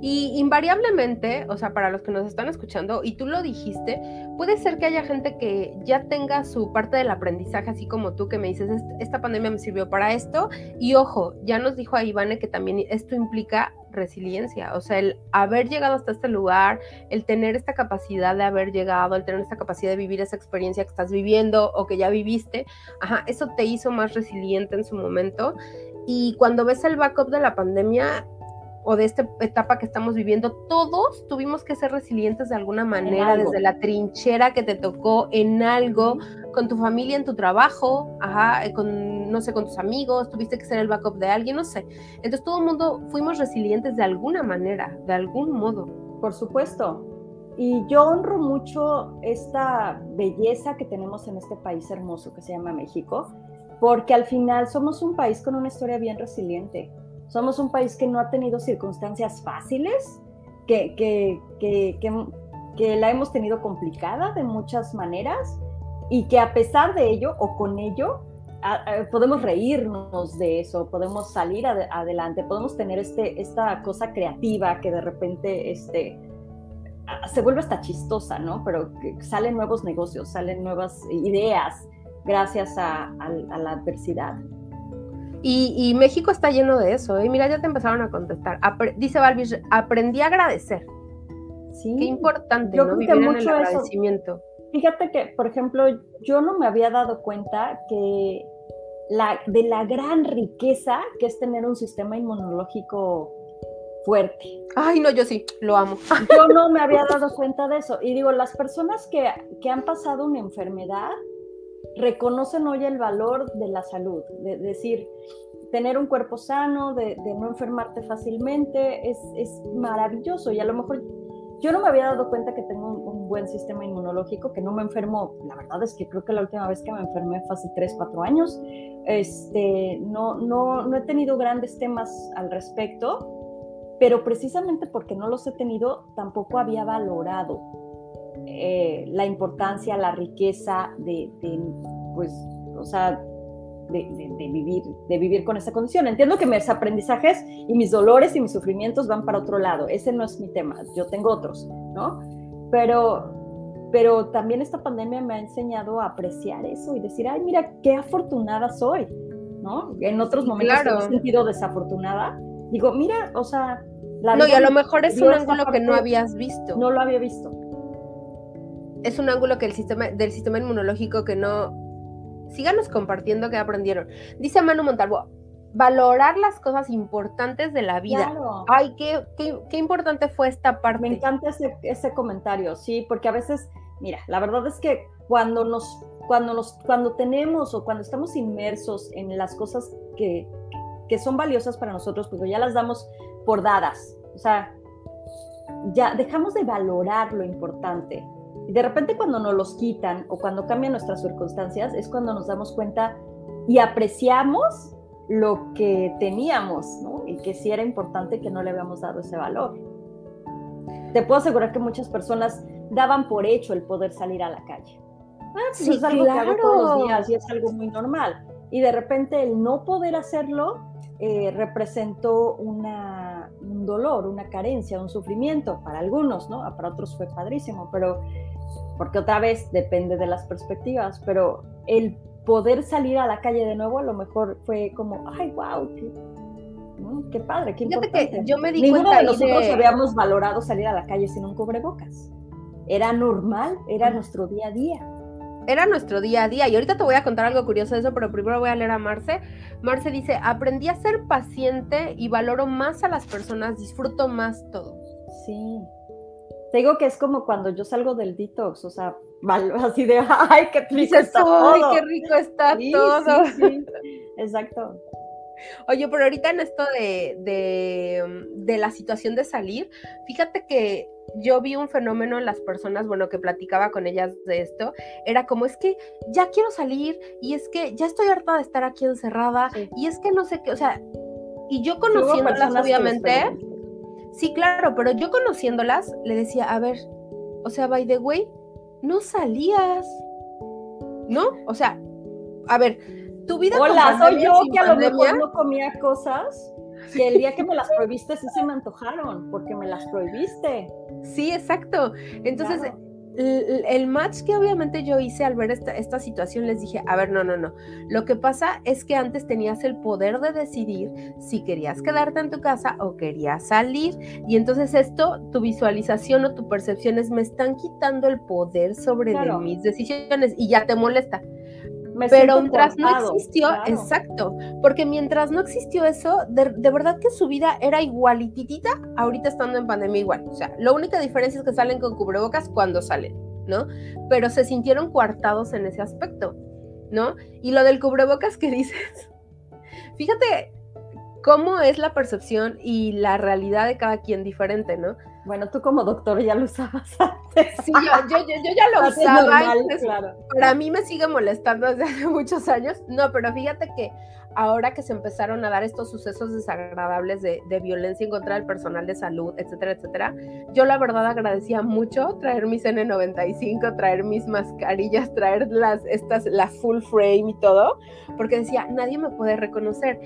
Y invariablemente, o sea, para los que nos están escuchando, y tú lo dijiste, puede ser que haya gente que ya tenga su parte del aprendizaje, así como tú que me dices, esta pandemia me sirvió para esto. Y ojo, ya nos dijo a Ivane que también esto implica resiliencia, o sea, el haber llegado hasta este lugar, el tener esta capacidad de haber llegado, el tener esta capacidad de vivir esa experiencia que estás viviendo o que ya viviste, ajá, eso te hizo más resiliente en su momento. Y cuando ves el backup de la pandemia, o de esta etapa que estamos viviendo, todos tuvimos que ser resilientes de alguna manera, desde la trinchera que te tocó en algo, con tu familia, en tu trabajo, ajá, eh, con, no sé, con tus amigos, tuviste que ser el backup de alguien, no sé. Entonces todo el mundo fuimos resilientes de alguna manera, de algún modo. Por supuesto. Y yo honro mucho esta belleza que tenemos en este país hermoso que se llama México, porque al final somos un país con una historia bien resiliente. Somos un país que no ha tenido circunstancias fáciles, que, que, que, que, la hemos tenido complicada de muchas maneras y que a pesar de ello o con ello podemos reírnos de eso, podemos salir adelante, podemos tener este, esta cosa creativa que de repente este, se vuelve hasta chistosa, ¿no? Pero salen nuevos negocios, salen nuevas ideas gracias a, la adversidad. Y, México está lleno de eso, ¿eh? Mira, ya te empezaron a contestar. dice Balvis, aprendí a agradecer. Sí. Qué importante, ¿no? Vivir en el agradecimiento. Fíjate que, por ejemplo, yo no me había dado cuenta que la, de la gran riqueza que es tener un sistema inmunológico fuerte. Ay, no, yo sí, lo amo. Yo no me había dado cuenta de eso. Y digo, las personas que, que han pasado una enfermedad reconocen hoy el valor de la salud, de, decir, tener un cuerpo sano, de, no enfermarte fácilmente, es, es, maravilloso. Y a lo mejor yo no me había dado cuenta que tengo un, buen sistema inmunológico, que no me enfermo. La verdad es que creo que la última vez que me enfermé fue hace 3, 4 años. Este, no, no, no he tenido grandes temas al respecto pero precisamente porque no los he tenido, tampoco había valorado eh, la importancia, la riqueza de, pues, o sea, de, vivir, de vivir con esa condición. Entiendo que mis aprendizajes y mis dolores y mis sufrimientos van para otro lado. Ese no es mi tema. Yo tengo otros, ¿no? Pero, pero también esta pandemia me ha enseñado a apreciar eso y decir, ay, mira, qué afortunada soy, ¿no? En otros momentos me he sentido desafortunada. Digo, mira, o sea, no, y a lo mejor es un ángulo que no habías visto. No lo había visto. Es un ángulo que el sistema, del sistema inmunológico que no. Síganos compartiendo qué aprendieron. Dice Manu Montalvo, valorar las cosas importantes de la vida. Ay, qué, qué, importante fue esta parte. Me encanta ese, ese comentario, sí, porque a veces, mira, la verdad es que cuando nos, cuando nos, cuando tenemos o cuando estamos inmersos en las cosas que, que son valiosas para nosotros, pues ya las damos por dadas. O sea, ya dejamos de valorar lo importante. Y de repente cuando nos los quitan o cuando cambian nuestras circunstancias es cuando nos damos cuenta y apreciamos lo que teníamos, ¿no? Y que sí era importante que no le habíamos dado ese valor. Te puedo asegurar que muchas personas daban por hecho el poder salir a la calle. Ah, pues es algo que hago todos los días y es algo muy normal. Y de repente el no poder hacerlo eh, representó una, un dolor, una carencia, un sufrimiento para algunos, ¿no? Para otros fue padrísimo, pero porque otra vez depende de las perspectivas, pero el poder salir a la calle de nuevo a lo mejor fue como, ay, wow, qué, padre, qué importante. Que yo me di Ninguno de nosotros habíamos valorado salir a la calle sin un cubrebocas. Era normal, era nuestro día a día era nuestro día a día. Y ahorita te voy a contar algo curioso de eso, pero primero voy a leer a Marce. Marce dice, aprendí a ser paciente y valoro más a las personas, disfruto más todo. Sí. Te digo que es como cuando yo salgo del detox, o sea, así de, ay, qué rico está todo. qué rico está todo. Sí, Exacto. Oye, pero ahorita en esto de, de, de la situación de salir, fíjate que yo vi un fenómeno en las personas, bueno, que platicaba con ellas de esto, era como es que ya quiero salir y es que ya estoy harta de estar aquí encerrada y es que no sé qué, o sea, y yo conociéndolas obviamente, sí, claro, pero yo conociéndolas le decía, a ver, o sea, by the way, no salías, ¿no? O sea, a ver, tu vida... Hola, soy yo que a lo mejor no comía cosas que el día que me las prohibiste sí se me antojaron, porque me las prohibiste. Sí, exacto. Entonces, el, match que obviamente yo hice al ver esta, esta situación, les dije, a ver, no, no, no. Lo que pasa es que antes tenías el poder de decidir si querías quedarte en tu casa o querías salir. Y entonces esto, tu visualización o tu percepciones me están quitando el poder sobre mis decisiones y ya te molesta. Pero mientras no existió, exacto, porque mientras no existió eso, de, verdad que su vida era igualititita ahorita estando en pandemia igual. O sea, la única diferencia es que salen con cubrebocas cuando salen, ¿no? Pero se sintieron coartados en ese aspecto, ¿no? Y lo del cubrebocas que dices, fíjate cómo es la percepción y la realidad de cada quien diferente, ¿no? Bueno, tú como doctor ya lo usabas antes. Sí, yo, ya lo usaba. claro. Para mí me sigue molestando desde hace muchos años. No, pero fíjate que ahora que se empezaron a dar estos sucesos desagradables de, violencia en contra del personal de salud, etcétera, etcétera, yo la verdad agradecía mucho traer mis N95, traer mis mascarillas, traer las, estas, la full frame y todo, porque decía, nadie me puede reconocer.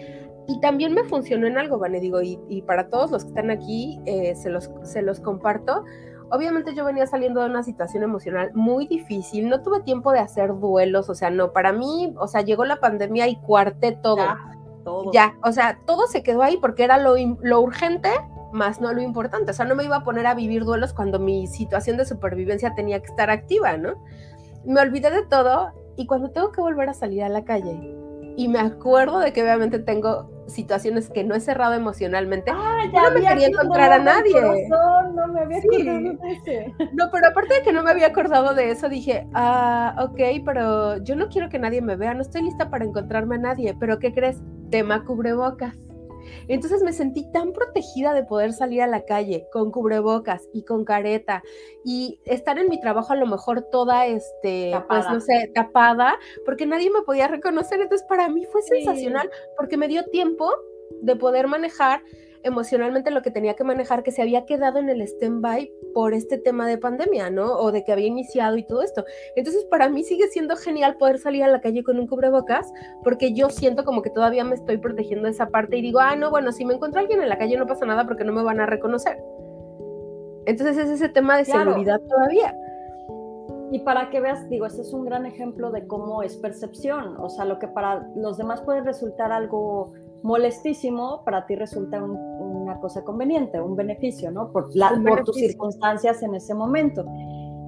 Y también me funcionó en algo, Vane, digo, y, para todos los que están aquí, eh, se, los, se los comparto. Obviamente yo venía saliendo de una situación emocional muy difícil, no tuve tiempo de hacer duelos, o sea, no, para mí, o sea, llegó la pandemia y cuarté todo. Ya, todo. Ya, o sea, todo se quedó ahí porque era lo, lo urgente más no lo importante. O sea, no me iba a poner a vivir duelos cuando mi situación de supervivencia tenía que estar activa, ¿no? Me olvidé de todo y cuando tengo que volver a salir a la calle y me acuerdo de que obviamente tengo situaciones que no he cerrado emocionalmente, ah, ya no me quería encontrar a nadie. no me había acordado de ese. No, pero aparte de que no me había acordado de eso, dije, ah, ok, pero yo no quiero que nadie me vea, no estoy lista para encontrarme a nadie, pero ¿qué crees? Tema cubrebocas. Entonces me sentí tan protegida de poder salir a la calle con cubrebocas y con careta y estar en mi trabajo a lo mejor toda, este, pues no sé, tapada, porque nadie me podía reconocer. Entonces para mí fue sensacional porque me dio tiempo de poder manejar emocionalmente lo que tenía que manejar, que se había quedado en el stand-by por este tema de pandemia, ¿no? O de que había iniciado y todo esto. Entonces, para mí sigue siendo genial poder salir a la calle con un cubrebocas, porque yo siento como que todavía me estoy protegiendo de esa parte y digo, ah, no, bueno, si me encuentro a alguien en la calle no pasa nada porque no me van a reconocer. Entonces, es ese tema de seguridad todavía. Y para que veas, digo, este es un gran ejemplo de cómo es percepción. O sea, lo que para los demás puede resultar algo molestísimo, para ti resulta una cosa conveniente, un beneficio, ¿no? Por, la, por tus circunstancias en ese momento.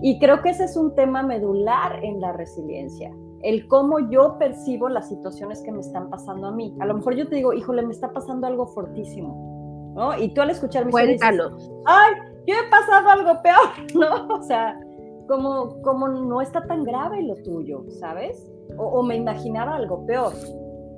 Y creo que ese es un tema medular en la resiliencia, el cómo yo percibo las situaciones que me están pasando a mí. A lo mejor yo te digo, híjole, me está pasando algo fortísimo, ¿no? Y tú al escuchar mi Cuéntalo. ay, yo he pasado algo peor, ¿no? O sea, como, como no está tan grave lo tuyo, ¿sabes? O, o me imaginaba algo peor.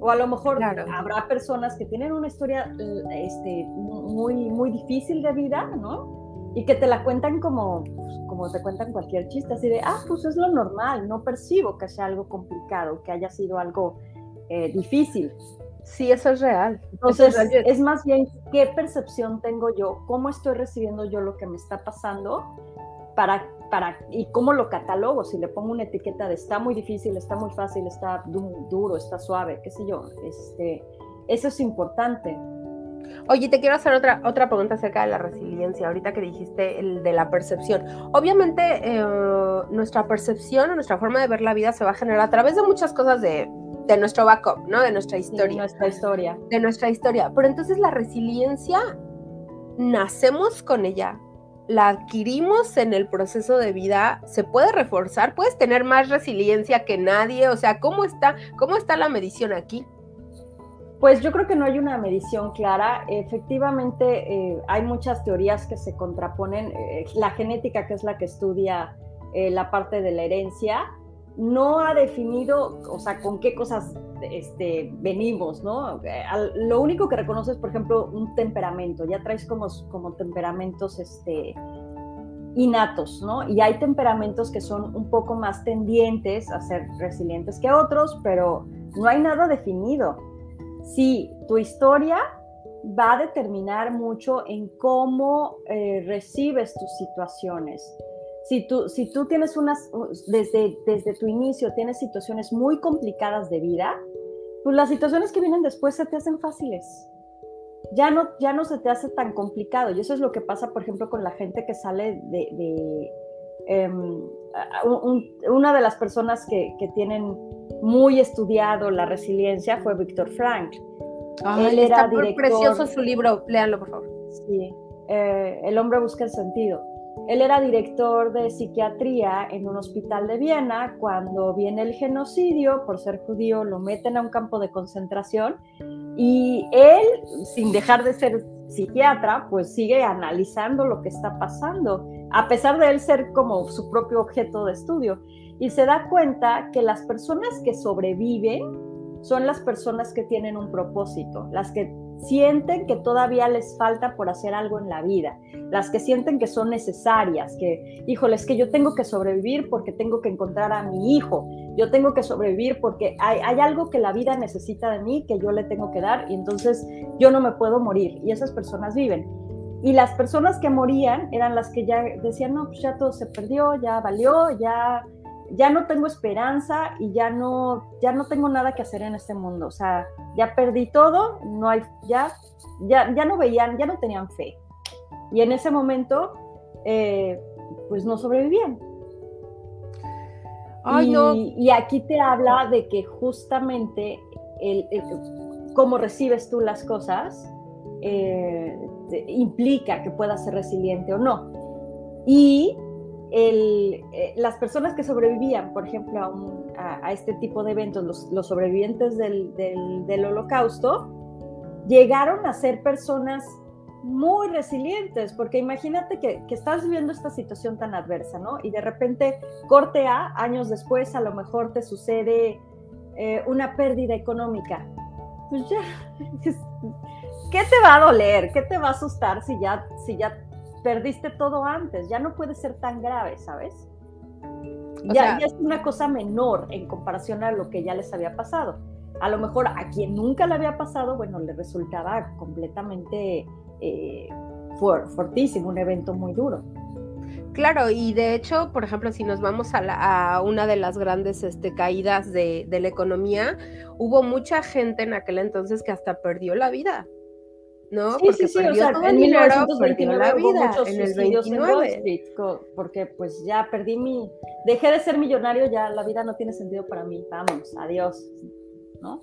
O a lo mejor habrá personas que tienen una historia este, muy, muy difícil de vida, ¿no? Y que te la cuentan como, pues, como te cuentan cualquier chiste, así de, ah, pues es lo normal, no percibo que sea algo complicado, que haya sido algo eh, difícil. Sí, eso es real. Entonces, es, más bien qué percepción tengo yo, cómo estoy recibiendo yo lo que me está pasando para para, y cómo lo catalogo, si le pongo una etiqueta de está muy difícil, está muy fácil, está duro, está suave, qué sé yo, este, eso es importante. Oye, te quiero hacer otra, otra pregunta acerca de la resiliencia, ahorita que dijiste el de la percepción. Obviamente, eh, nuestra percepción o nuestra forma de ver la vida se va a generar a través de muchas cosas de, de nuestro backup, ¿no? De nuestra historia. De nuestra historia. De nuestra historia. Pero entonces la resiliencia, nacemos con ella, la adquirimos en el proceso de vida, se puede reforzar, puedes tener más resiliencia que nadie, o sea, ¿cómo está, cómo está la medición aquí? Pues yo creo que no hay una medición clara. Efectivamente, eh, hay muchas teorías que se contraponen. Eh, la genética, que es la que estudia eh, la parte de la herencia, no ha definido, o sea, con qué cosas este, venimos, ¿no? lo único que reconoces, por ejemplo, un temperamento, ya traes como, como temperamentos este, innatos, ¿no? Y hay temperamentos que son un poco más tendientes a ser resilientes que otros, pero no hay nada definido. Sí, tu historia va a determinar mucho en cómo eh, recibes tus situaciones si tú, si tú tienes unas, desde, desde tu inicio tienes situaciones muy complicadas de vida, pues las situaciones que vienen después se te hacen fáciles. Ya no, ya no se te hace tan complicado. Y eso es lo que pasa, por ejemplo, con la gente que sale de... Em, una de las personas que, que, tienen muy estudiado la resiliencia fue Víctor Frank. Él era está precioso su libro, léanlo por favor. Sí, eh, El hombre busca el sentido. Él era director de psiquiatría en un hospital de Viena. Cuando viene el genocidio, por ser judío, lo meten a un campo de concentración y él, sin dejar de ser psiquiatra, pues sigue analizando lo que está pasando, a pesar de él ser como su propio objeto de estudio. Y se da cuenta que las personas que sobreviven son las personas que tienen un propósito, las que sienten que todavía les falta por hacer algo en la vida, las que sienten que son necesarias, que, híjole, es que yo tengo que sobrevivir porque tengo que encontrar a mi hijo, yo tengo que sobrevivir porque hay, hay, algo que la vida necesita de mí que yo le tengo que dar y entonces yo no me puedo morir y esas personas viven. Y las personas que morían eran las que ya decían, no, pues ya todo se perdió, ya valió, ya ya no tengo esperanza y ya no, ya no tengo nada que hacer en este mundo. O sea, ya perdí todo, no hay, ya, ya, ya no veían, ya no tenían fe. Y en ese momento, eh, pues no sobrevivían. Ay, y, no. y, aquí te habla de que justamente el, cómo recibes tú las cosas eh, implica que puedas ser resiliente o no. Y el, eh, las personas que sobrevivían, por ejemplo, a, este tipo de eventos, los, sobrevivientes del, del, holocausto, llegaron a ser personas muy resilientes, porque imagínate que, que, estás viviendo esta situación tan adversa, ¿no? Y de repente, corte A, años después, a lo mejor te sucede eh, una pérdida económica. Pues ya, ¿qué te va a doler? ¿Qué te va a asustar si ya, si ya perdiste todo antes, ya no puede ser tan grave, ¿sabes? Ya, es una cosa menor en comparación a lo que ya les había pasado. A lo mejor a quien nunca le había pasado, bueno, le resultaba completamente eh, fortísimo, un evento muy duro. Claro, y de hecho, por ejemplo, si nos vamos a, una de las grandes este, caídas de, de, la economía, hubo mucha gente en aquel entonces que hasta perdió la vida. ¿No? Sí, porque sí, sí, o sea, en 1929 la vida, en el 29. porque pues ya perdí mi, dejé de ser millonario, ya la vida no tiene sentido para mí, vamos, adiós, ¿no?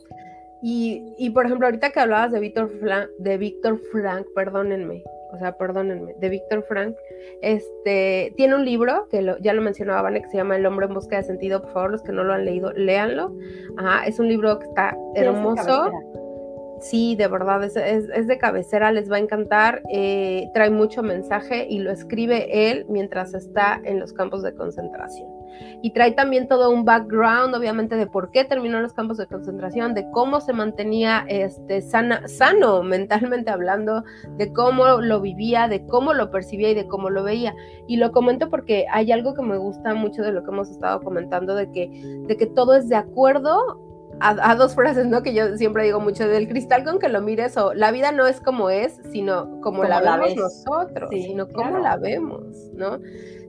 Y, y por ejemplo, ahorita que hablabas de Víctor Frank, de Víctor Frank, perdónenme, o sea, perdónenme, de Víctor Frank, este, tiene un libro que ya lo mencionaba Vane, que se llama El hombre en busca de sentido, por favor, los que no lo han leído, léanlo, Ajá, es un libro que está hermoso, Sí, de verdad, es, es, de cabecera, les va a encantar, eh, trae mucho mensaje y lo escribe él mientras está en los campos de concentración. Y trae también todo un background, obviamente, de por qué terminó en los campos de concentración, de cómo se mantenía este, sana, sano mentalmente hablando, de cómo lo vivía, de cómo lo percibía y de cómo lo veía. Y lo comento porque hay algo que me gusta mucho de lo que hemos estado comentando, de que, de que todo es de acuerdo a, dos frases, ¿no? Que yo siempre digo mucho, del cristal con que lo mires, o la vida no es como es, sino como, la, vemos nosotros, sino como la vemos, ¿no?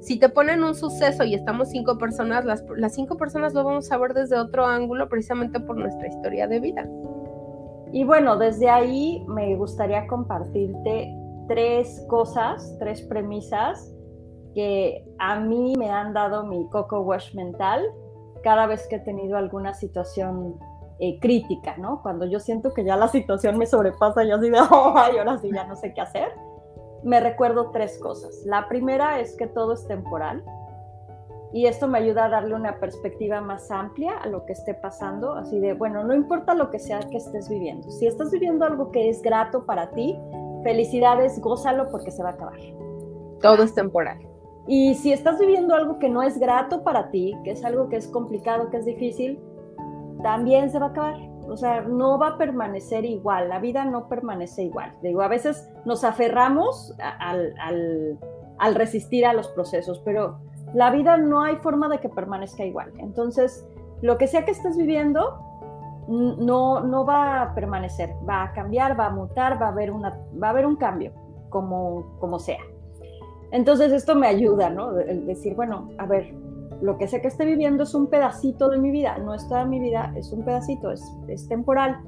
Si te ponen un suceso y estamos cinco personas, las, las cinco personas lo vamos a ver desde otro ángulo, precisamente por nuestra historia de vida. Y bueno, desde ahí me gustaría compartirte tres cosas, tres premisas que a mí me han dado mi coco wash mental cada vez que he tenido alguna situación eh, crítica, ¿no? Cuando yo siento que ya la situación me sobrepasa y así de, ay, ahora sí ya no sé qué hacer, me recuerdo tres cosas. La primera es que todo es temporal y esto me ayuda a darle una perspectiva más amplia a lo que esté pasando, así de, bueno, no importa lo que sea que estés viviendo. Si estás viviendo algo que es grato para ti, felicidades, gózalo porque se va a acabar. Todo es temporal. Y si estás viviendo algo que no es grato para ti, que es algo que es complicado, que es difícil, también se va a acabar. O sea, no va a permanecer igual, la vida no permanece igual. Digo, a veces nos aferramos al, resistir a los procesos, pero la vida no hay forma de que permanezca igual. Entonces, lo que sea que estés viviendo, no, no va a permanecer, va a cambiar, va a mutar, va a haber, una, va a haber un cambio, como, como sea. Entonces esto me ayuda, ¿no? El decir, bueno, a ver, lo que sé que esté viviendo es un pedacito de mi vida, no es toda mi vida, es un pedacito, es, es temporal.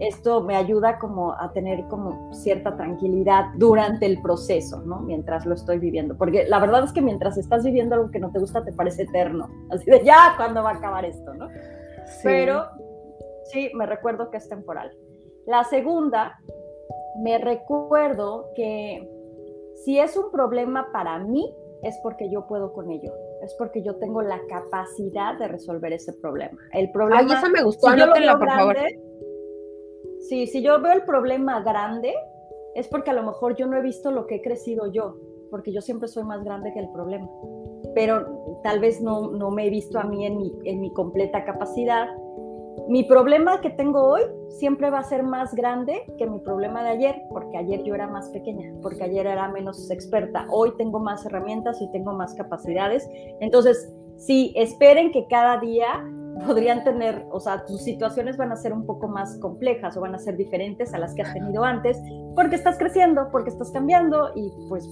Esto me ayuda como a tener como cierta tranquilidad durante el proceso, ¿no? Mientras lo estoy viviendo. Porque la verdad es que mientras estás viviendo algo que no te gusta te parece eterno. Así de, ya, ¿cuándo va a acabar esto, no? Pero sí, me recuerdo que es temporal. La segunda, me recuerdo que si es un problema para mí, es porque yo puedo con ello, es porque yo tengo la capacidad de resolver ese problema. El problema. Ay, esa me gustó, si anótenla, por favor. Sí, si yo veo el problema grande, es porque a lo mejor yo no he visto lo que he crecido yo, porque yo siempre soy más grande que el problema. Pero tal vez no, no me he visto a mí en mi, en mi completa capacidad mi problema que tengo hoy siempre va a ser más grande que mi problema de ayer, porque ayer yo era más pequeña, porque ayer era menos experta. Hoy tengo más herramientas y tengo más capacidades. Entonces, sí, esperen que cada día podrían tener, o sea, tus situaciones van a ser un poco más complejas o van a ser diferentes a las que has tenido antes, porque estás creciendo, porque estás cambiando y pues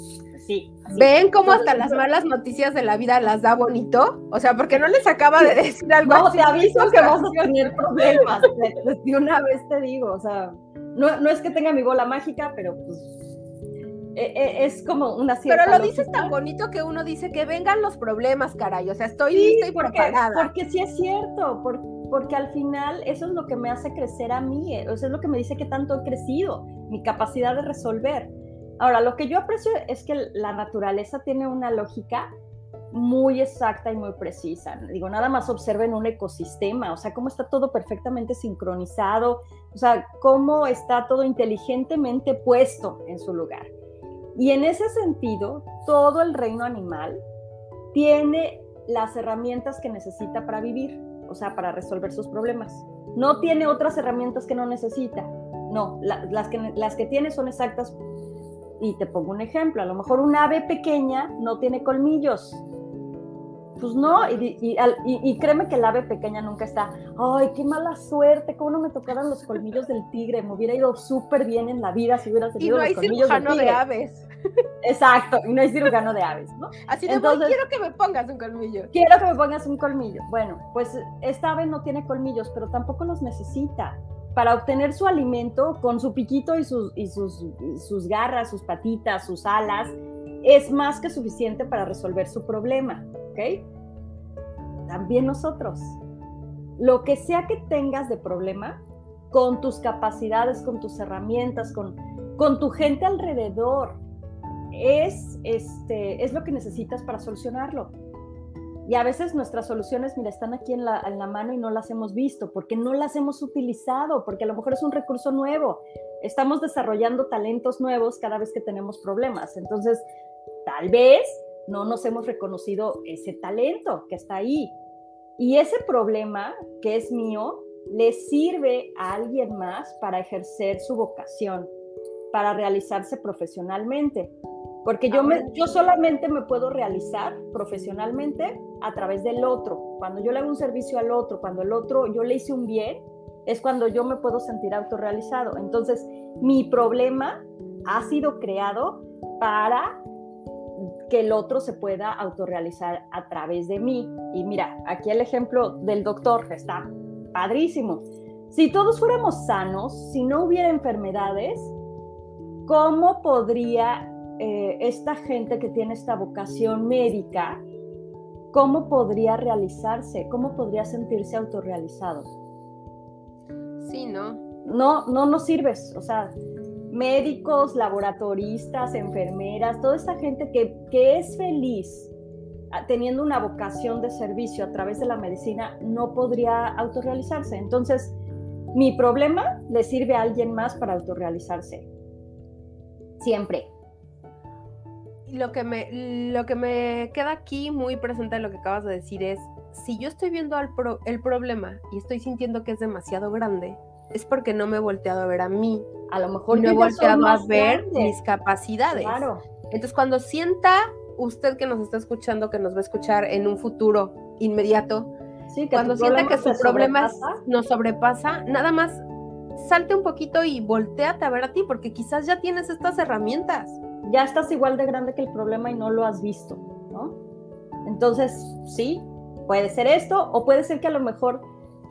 sí. ¿Ven cómo hasta las malas noticias de la vida las da bonito? O sea, porque no les acaba de decir algo. No, te aviso que vas a tener problemas. de una vez te digo, o sea, no, no es que tenga mi bola mágica, pero pues es como una cierta. Pero lo dices tan bonito que uno dice que vengan los problemas, caray. O sea, estoy lista y porque, preparada. Porque sí es cierto, porque, porque al final eso es lo que me hace crecer a mí, eso es lo que me dice que tanto he crecido, mi capacidad de resolver. Ahora, lo que yo aprecio es que la naturaleza tiene una lógica muy exacta y muy precisa. Digo, nada más observen un ecosistema, o sea, cómo está todo perfectamente sincronizado, o sea, cómo está todo inteligentemente puesto en su lugar. Y en ese sentido, todo el reino animal tiene las herramientas que necesita para vivir, o sea, para resolver sus problemas. No tiene otras herramientas que no necesita. No, las, que, las que tiene son exactas. Y te pongo un ejemplo, a lo mejor un ave pequeña no tiene colmillos, pues no, y, créeme que el ave pequeña nunca está, ay, qué mala suerte, cómo no me tocaran los colmillos del tigre, me hubiera ido súper bien en la vida si hubiera tenido los colmillos del tigre. de aves. Exacto, y no hay cirujano de aves, ¿no? Así de, Entonces, quiero que me pongas un colmillo. Quiero que me pongas un colmillo. Bueno, pues esta ave no tiene colmillos, pero tampoco los necesita para obtener su alimento con su piquito y sus, y sus, sus garras, sus patitas, sus alas, es más que suficiente para resolver su problema, ¿ok? también nosotros. Lo que sea que tengas de problema, con tus capacidades, con tus herramientas, con, con tu gente alrededor, es, este, es lo que necesitas para solucionarlo. Y a veces nuestras soluciones, mira, están aquí en la, en la, mano y no las hemos visto, porque no las hemos utilizado, porque a lo mejor es un recurso nuevo. Estamos desarrollando talentos nuevos cada vez que tenemos problemas. Entonces, tal vez no nos hemos reconocido ese talento que está ahí. Y ese problema que es mío le sirve a alguien más para ejercer su vocación, para realizarse profesionalmente. Porque yo, me, yo solamente me puedo realizar profesionalmente a través del otro. Cuando yo le hago un servicio al otro, cuando el otro yo le hice un bien, es cuando yo me puedo sentir autorrealizado. Entonces, mi problema ha sido creado para que el otro se pueda autorrealizar a través de mí. Y mira, aquí el ejemplo del doctor está padrísimo. Si todos fuéramos sanos, si no hubiera enfermedades, ¿cómo podría eh, esta gente que tiene esta vocación médica, cómo podría realizarse? ¿Cómo podría sentirse autorrealizado? Sí, ¿no? No, no nos sirves. O sea, médicos, laboratoristas, enfermeras, toda esta gente que, es feliz ah, teniendo una vocación de servicio a través de la medicina, no podría autorrealizarse. Entonces, mi problema le sirve a alguien más para autorrealizarse. Siempre. Lo que me, lo que me queda aquí muy presente de lo que acabas de decir es, si yo estoy viendo el problema y estoy sintiendo que es demasiado grande, es porque no me he volteado a ver a mí. A lo mejor no he volteado a ver mis capacidades. Claro. Entonces, cuando sienta usted que nos está escuchando, que nos va a escuchar en un futuro inmediato, sí, cuando sienta que su problema nos sobrepasa, nada más salte un poquito y volteate a ver a ti, porque quizás ya tienes estas herramientas. Ya estás igual de grande que el problema y no lo has visto, ¿no? Entonces, sí, puede ser esto, o puede ser que a lo mejor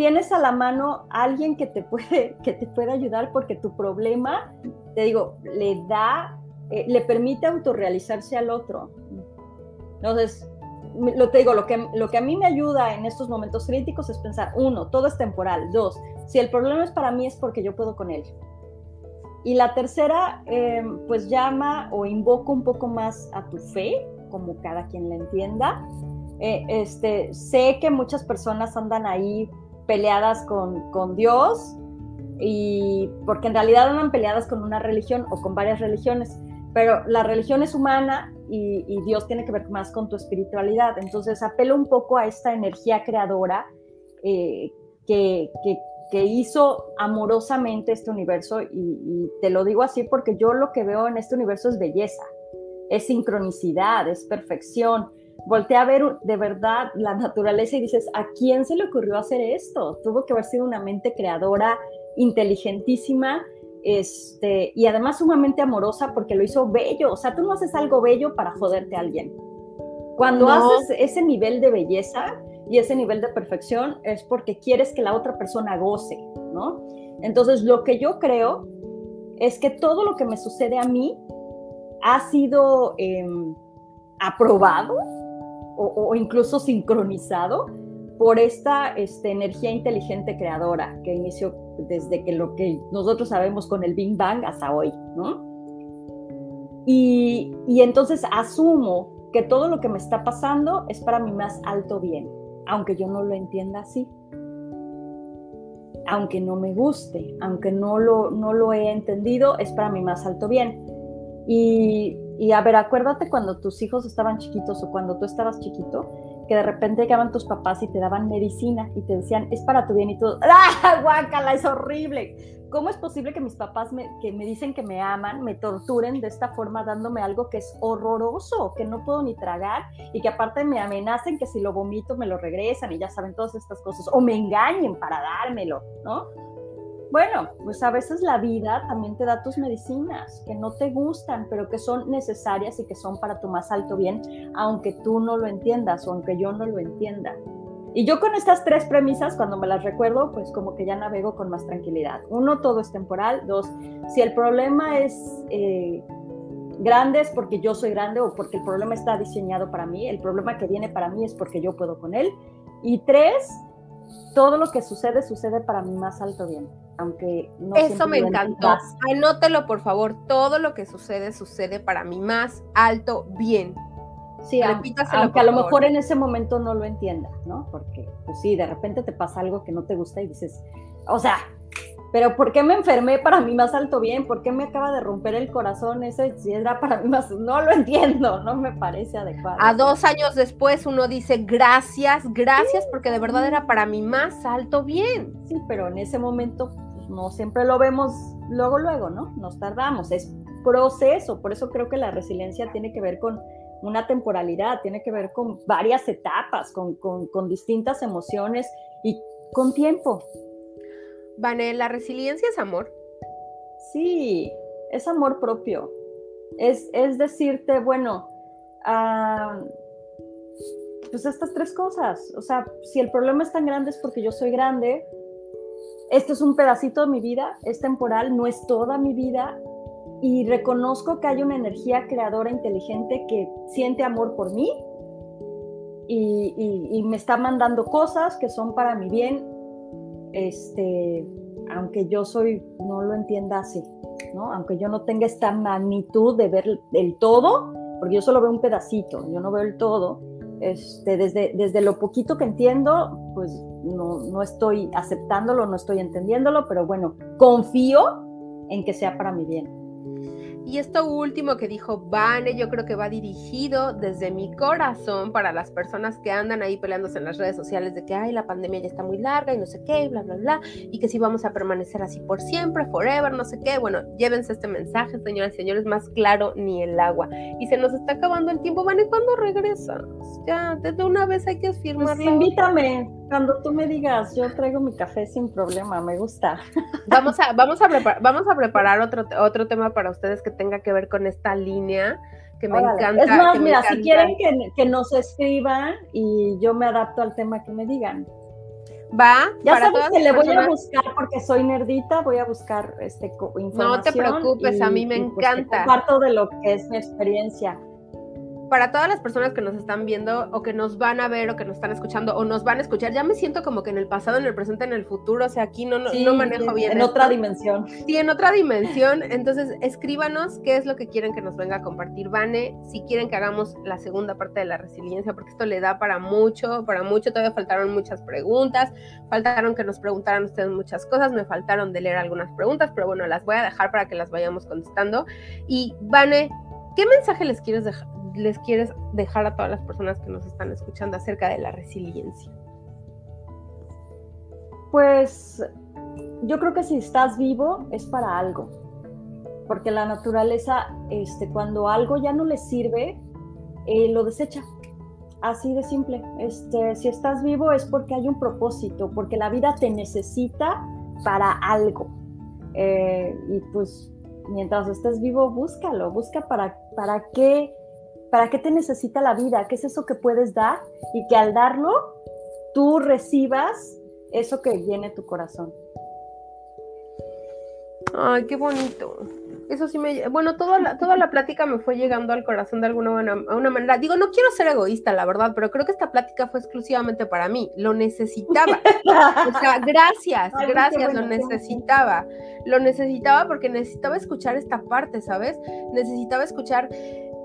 tienes a la mano alguien que te puede, que te puede ayudar porque tu problema, te digo, le da, eh, le permite autorrealizarse al otro. Entonces, lo te digo, lo que, lo que a mí me ayuda en estos momentos críticos es pensar, uno, todo es temporal. Dos, si el problema es para mí es porque yo puedo con él. Y la tercera, em, pues llama o invoca un poco más a tu fe, como cada quien la entienda. Eh, este, sé que muchas personas andan ahí peleadas con, con Dios, y porque en realidad andan peleadas con una religión o con varias religiones, pero la religión es humana y, Dios tiene que ver más con tu espiritualidad. Entonces apelo un poco a esta energía creadora eh, que, que, hizo amorosamente este universo y te lo digo así porque yo lo que veo en este universo es belleza, es sincronicidad, es perfección. Voltea a ver de verdad la naturaleza y dices, ¿a quién se le ocurrió hacer esto? Tuvo que haber sido una mente creadora inteligentísima este, y además sumamente amorosa porque lo hizo bello. O sea, tú no haces algo bello para joderte a alguien. Cuando haces ese nivel de belleza y ese nivel de perfección es porque quieres que la otra persona goce, ¿no? Entonces, lo que yo creo es que todo lo que me sucede a mí ha sido em, aprobado o, incluso sincronizado por esta este, energía inteligente creadora que inició desde que lo que nosotros sabemos con el Big Bang hasta hoy, ¿no? Y, y entonces asumo que todo lo que me está pasando es para mi más alto bien, aunque yo no lo entienda así, aunque no me guste, aunque no lo, no lo he entendido, es para mi más alto bien. Y, y a ver, acuérdate cuando tus hijos estaban chiquitos o cuando tú estabas chiquito, que de repente llegaban tus papás y te daban medicina y te decían, es para tu bien y todo, ¡ah, guácala, es horrible! ¿Cómo es posible que mis papás me, que me dicen que me aman, me torturen de esta forma dándome algo que es horroroso, que no puedo ni tragar y que aparte me amenacen que si lo vomito me lo regresan y ya saben todas estas cosas o me engañen para dármelo, ¿no? Bueno, pues a veces la vida también te da tus medicinas que no te gustan, pero que son necesarias y que son para tu más alto bien, aunque tú no lo entiendas o aunque yo no lo entienda. Y yo con estas tres premisas, cuando me las recuerdo, pues como que ya navego con más tranquilidad. Uno, todo es temporal. Dos, si el problema es eh, grande es porque yo soy grande o porque el problema está diseñado para mí. El problema que viene para mí es porque yo puedo con él. Y tres, todo lo que sucede sucede para mi más alto bien aunque no Eso me encantó. Anótelo, por favor. Todo lo que sucede, sucede para mi más alto bien. Sí, aunque a lo mejor en ese momento no lo entiendas, ¿no? Porque, pues sí, de repente te pasa algo que no te gusta y dices, o sea, pero ¿por qué me enfermé para mí más alto bien? ¿Por qué me acaba de romper el corazón? Ese si era para mí más, no lo entiendo, no me parece adecuado. A dos años después uno dice gracias, gracias, porque de verdad era para mí más alto bien. Sí, pero en ese momento no siempre lo vemos luego, luego, ¿no? Nos tardamos, es proceso, por eso creo que la resiliencia tiene que ver con una temporalidad, tiene que ver con varias etapas, con, con, con distintas emociones y con tiempo. Vane, ¿la resiliencia es amor? Sí, es amor propio. Es, es decirte, bueno, ah, pues estas tres cosas. O sea, si el problema es tan grande es porque yo soy grande, esto es un pedacito de mi vida, es temporal, no es toda mi vida, y reconozco que hay una energía creadora inteligente que siente amor por mí y, y me está mandando cosas que son para mi bien este, aunque yo soy, no lo entienda así, ¿no? Aunque yo no tenga esta magnitud de ver el todo, porque yo solo veo un pedacito, yo no veo el todo, este, desde, desde lo poquito que entiendo, pues no, no estoy aceptándolo, no estoy entendiéndolo, pero bueno, confío en que sea para mi bien. Y esto último que dijo Vane, yo creo que va dirigido desde mi corazón para las personas que andan ahí peleándose en las redes sociales de que, ay, la pandemia ya está muy larga y no sé qué, bla, bla, bla, y que si vamos a permanecer así por siempre, forever, no sé qué. Bueno, llévense este mensaje, señoras y señores, más claro ni el agua. Y se nos está acabando el tiempo, Vane, ¿cuándo regresas? Ya, desde una vez hay que firmar. Pues invítame, cuando tú me digas, yo traigo mi café sin problema, me gusta. Vamos a, vamos a, vamos a preparar otro, otro tema para ustedes que tenga que ver con esta línea que me encanta. Es más, mira, si quieren que, nos escriban y yo me adapto al tema que me digan. Va. Ya sabes que le voy a buscar porque soy nerdita, voy a buscar este información. No te preocupes, a mí me encanta. Parto de lo que es mi experiencia. Para todas las personas que nos están viendo o que nos van a ver o que nos están escuchando o nos van a escuchar, ya me siento como que en el pasado, en el presente, en el futuro, o sea, aquí no, no, manejo bien. En otra dimensión. Sí, en otra dimensión. Entonces, escríbanos qué es lo que quieren que nos venga a compartir Vane, si quieren que hagamos la segunda parte de la resiliencia, porque esto le da para mucho, para mucho, todavía faltaron muchas preguntas, faltaron que nos preguntaran ustedes muchas cosas, me faltaron de leer algunas preguntas, pero bueno, las voy a dejar para que las vayamos contestando. Y Vane, ¿qué mensaje les quieres dejar? Les quieres dejar a todas las personas que nos están escuchando acerca de la resiliencia? Pues yo creo que si estás vivo es para algo, porque la naturaleza, este, cuando algo ya no le sirve, eh, lo desecha. Así de simple. Este, si estás vivo es porque hay un propósito, porque la vida te necesita para algo. Eh, y pues mientras estés vivo, búscalo, busca para, para qué ¿Para qué te necesita la vida? ¿Qué es eso que puedes dar? Y que al darlo, tú recibas eso que llene tu corazón. Ay, qué bonito. Eso sí me... Bueno, toda la, toda la plática me fue llegando al corazón de alguna una manera. Digo, no quiero ser egoísta, la verdad, pero creo que esta plática fue exclusivamente para mí. Lo necesitaba. o sea, gracias, gracias, lo necesitaba. Lo necesitaba porque necesitaba escuchar esta parte, ¿sabes? Necesitaba escuchar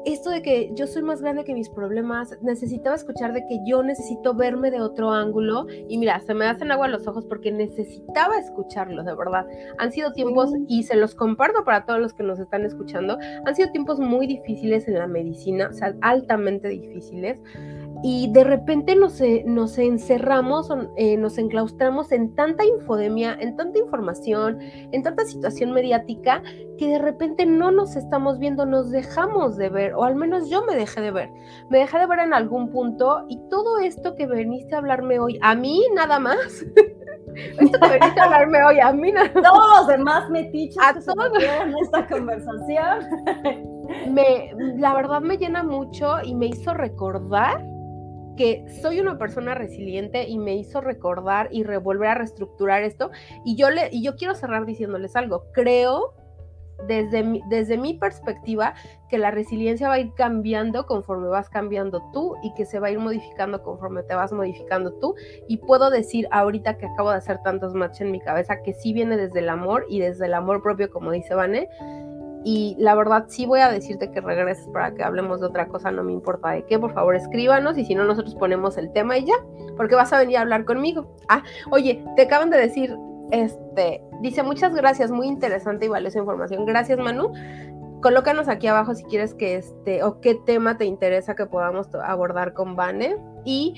esto de que yo soy más grande que mis problemas, necesitaba escuchar de que yo necesito verme de otro ángulo y mira, se me hacen agua los ojos porque necesitaba escucharlo, de verdad. Han sido tiempos, y se los comparto para todos los que nos están escuchando, han sido tiempos muy difíciles en la medicina, o sea, altamente difíciles y de repente nos, eh, nos encerramos, eh, nos enclaustramos en tanta infodemia, en tanta información, en tanta situación mediática, que de repente no nos estamos viendo, nos dejamos de ver, o al menos yo me dejé de ver. Me dejé de ver en algún punto y todo esto que veniste a hablarme hoy, a mí nada más. esto que veniste a hablarme hoy, a mí nada más. Todos los demás metiches a todos en esta conversación. me, la verdad me llena mucho y me hizo recordar que soy una persona resiliente y me hizo recordar y revolver a reestructurar esto. Y yo, le, y yo quiero cerrar diciéndoles algo. Creo, desde mi, desde mi perspectiva, que la resiliencia va a ir cambiando conforme vas cambiando tú y que se va a ir modificando conforme te vas modificando tú. Y puedo decir ahorita que acabo de hacer tantos matches en mi cabeza que sí viene desde el amor y desde el amor propio, como dice Vane y la verdad sí voy a decirte que regreses para que hablemos de otra cosa, no me importa de qué, por favor escríbanos y si no nosotros ponemos el tema y ya, porque vas a venir a hablar conmigo. Ah, oye, te acaban de decir, este, dice muchas gracias, muy interesante y valiosa información. Gracias Manu. Colócanos aquí abajo si quieres que este, o qué tema te interesa que podamos abordar con Vane. Y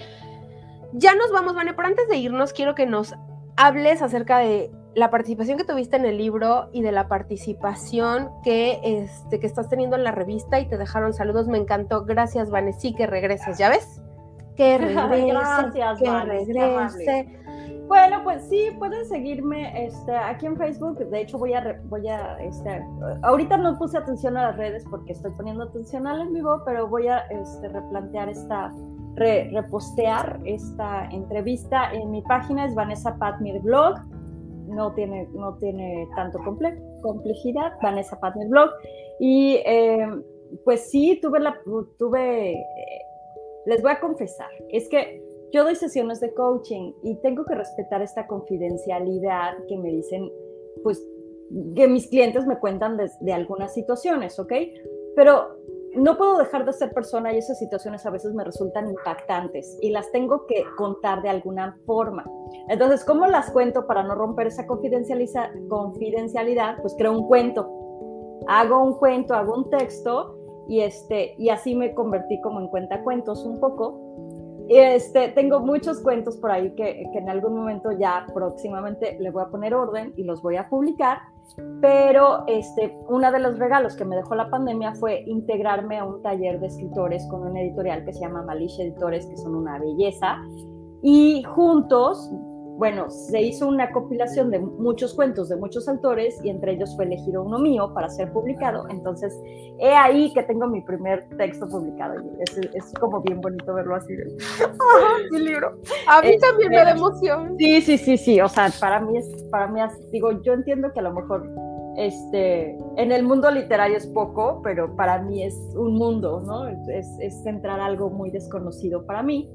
ya nos vamos, Vane, pero antes de irnos quiero que nos hables acerca de la participación que tuviste en el libro y de la participación que, este, que estás teniendo en la revista y te dejaron saludos. Me encantó. Gracias, Vanessa. que regreses, ¿ya ves? Que regrese, Gracias, que regrese. Bueno, pues sí, pueden seguirme este, aquí en Facebook. De hecho, voy a, voy a, este, ahorita no puse atención a las redes porque estoy poniendo atención al en vivo, pero voy a este, replantear esta, repostear esta entrevista en mi página, es Vanessa Patmir Blog no tiene, no tiene tanto complejidad, Vanessa Partner Blog. Y eh, pues sí, tuve la, tuve, eh, les voy a confesar, es que yo doy sesiones de coaching y tengo que respetar esta confidencialidad que me dicen, pues, que mis clientes me cuentan de, de algunas situaciones, ¿ok? Pero no puedo dejar de ser persona y esas situaciones a veces me resultan impactantes y las tengo que contar de alguna forma. Entonces, ¿cómo las cuento para no romper esa confidencialidad? Pues creo un cuento. Hago un cuento, hago un texto y, este, y así me convertí como en cuenta cuentos un poco. Este, tengo muchos cuentos por ahí que, que en algún momento ya próximamente le voy a poner orden y los voy a publicar pero este, uno de los regalos que me dejó la pandemia fue integrarme a un taller de escritores con una editorial que se llama Malish Editores, que son una belleza, y juntos bueno, se hizo una compilación de muchos cuentos de muchos autores y entre ellos fue elegido uno mío para ser publicado. Entonces, he ahí que tengo mi primer texto publicado. Es, es como bien bonito verlo así. mi libro! A mí también me da emoción. Sí, sí, sí, sí. O sea, para mí es, para mí, digo, yo entiendo que a lo mejor este, en el mundo literario es poco, pero para mí es un mundo, ¿no? Es, es centrar algo muy desconocido para mí.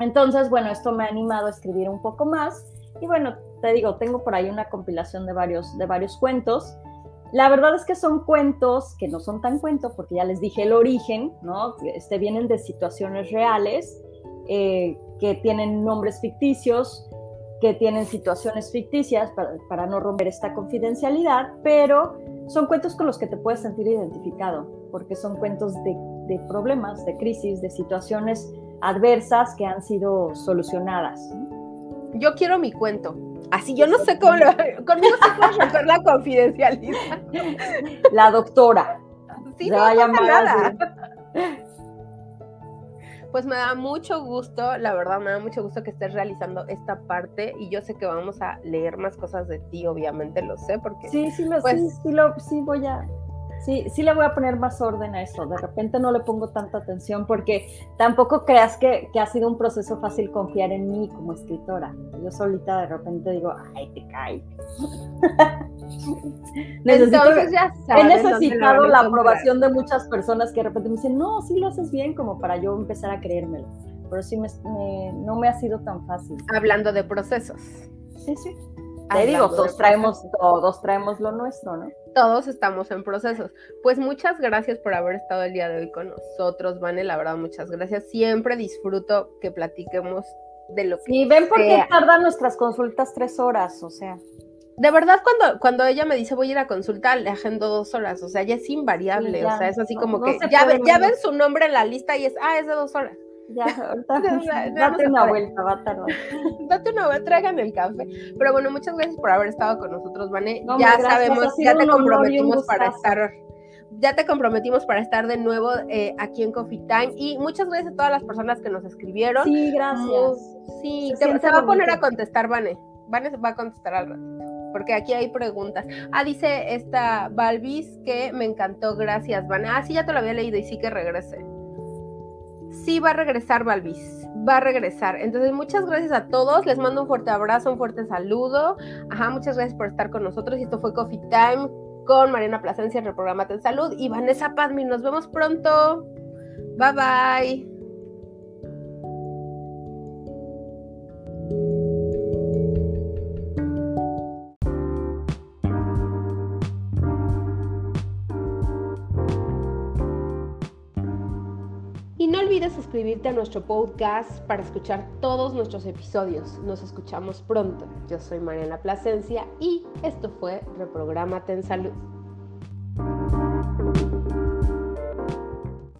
Entonces, bueno, esto me ha animado a escribir un poco más y bueno, te digo, tengo por ahí una compilación de varios, de varios cuentos. La verdad es que son cuentos que no son tan cuentos porque ya les dije el origen, ¿no? Este, vienen de situaciones reales, eh, que tienen nombres ficticios, que tienen situaciones ficticias para, no romper esta confidencialidad, pero son cuentos con los que te puedes sentir identificado, porque son cuentos de, de problemas, de crisis, de situaciones adversas que han sido solucionadas. Yo quiero mi cuento. Así yo no sé cómo lo, conmigo se puede romper la confidencialidad. La doctora. Sí, no pasa nada. Pues me da mucho gusto, la verdad me da mucho gusto que estés realizando esta parte y yo sé que vamos a leer más cosas de ti, obviamente lo sé porque Sí, sí lo pues, sí, sí lo sí voy a Sí, sí le voy a poner más orden a eso. De repente no le pongo tanta atención porque tampoco creas que, ha sido un proceso fácil confiar en mí como escritora. Yo solita de repente digo, ay, te cae. Entonces ya he necesitado la aprobación de muchas personas que de repente me dicen, no, sí lo haces bien, como para yo empezar a creérmelo. Pero sí no me ha sido tan fácil. Hablando de procesos. Sí, sí. Te digo, todos traemos, todos traemos lo nuestro, ¿no? Todos estamos en procesos. Pues muchas gracias por haber estado el día de hoy con nosotros, Vane, la verdad, muchas gracias. Siempre disfruto que platiquemos de lo que Y ven por qué tardan nuestras consultas tres horas, o sea. De verdad, cuando, cuando ella me dice voy a ir a consulta, le agendo dos horas, o sea, ya es invariable, o sea, es así como que ya, ya ven su nombre en la lista y es, ah, es de dos horas. Ya, ahorita, date una vuelta, va a tardar. Date una vuelta, traigan el café. Pero bueno, muchas gracias por haber estado con nosotros, Vane. ya sabemos, ya te comprometimos para estar ya te comprometimos para estar de nuevo eh, aquí en Coffee Time y muchas gracias a todas las personas que nos escribieron. Sí, gracias. sí, se, se va a poner a contestar, Vane. Vane va a contestar al ratito, porque aquí hay preguntas. Ah, dice esta Balvis que me encantó, gracias, Vane. Ah, sí, ya te lo había leído y sí que regrese sí va a regresar Balvis, va a regresar. Entonces, muchas gracias a todos, les mando un fuerte abrazo, un fuerte saludo. Ajá, muchas gracias por estar con nosotros. Y esto fue Coffee Time con Mariana Plasencia en el programa en Salud y Vanessa Padmi. Nos vemos pronto. Bye bye. Suscribirte a nuestro podcast para escuchar todos nuestros episodios. Nos escuchamos pronto. Yo soy Mariana Plasencia y esto fue Reprogramate en Salud.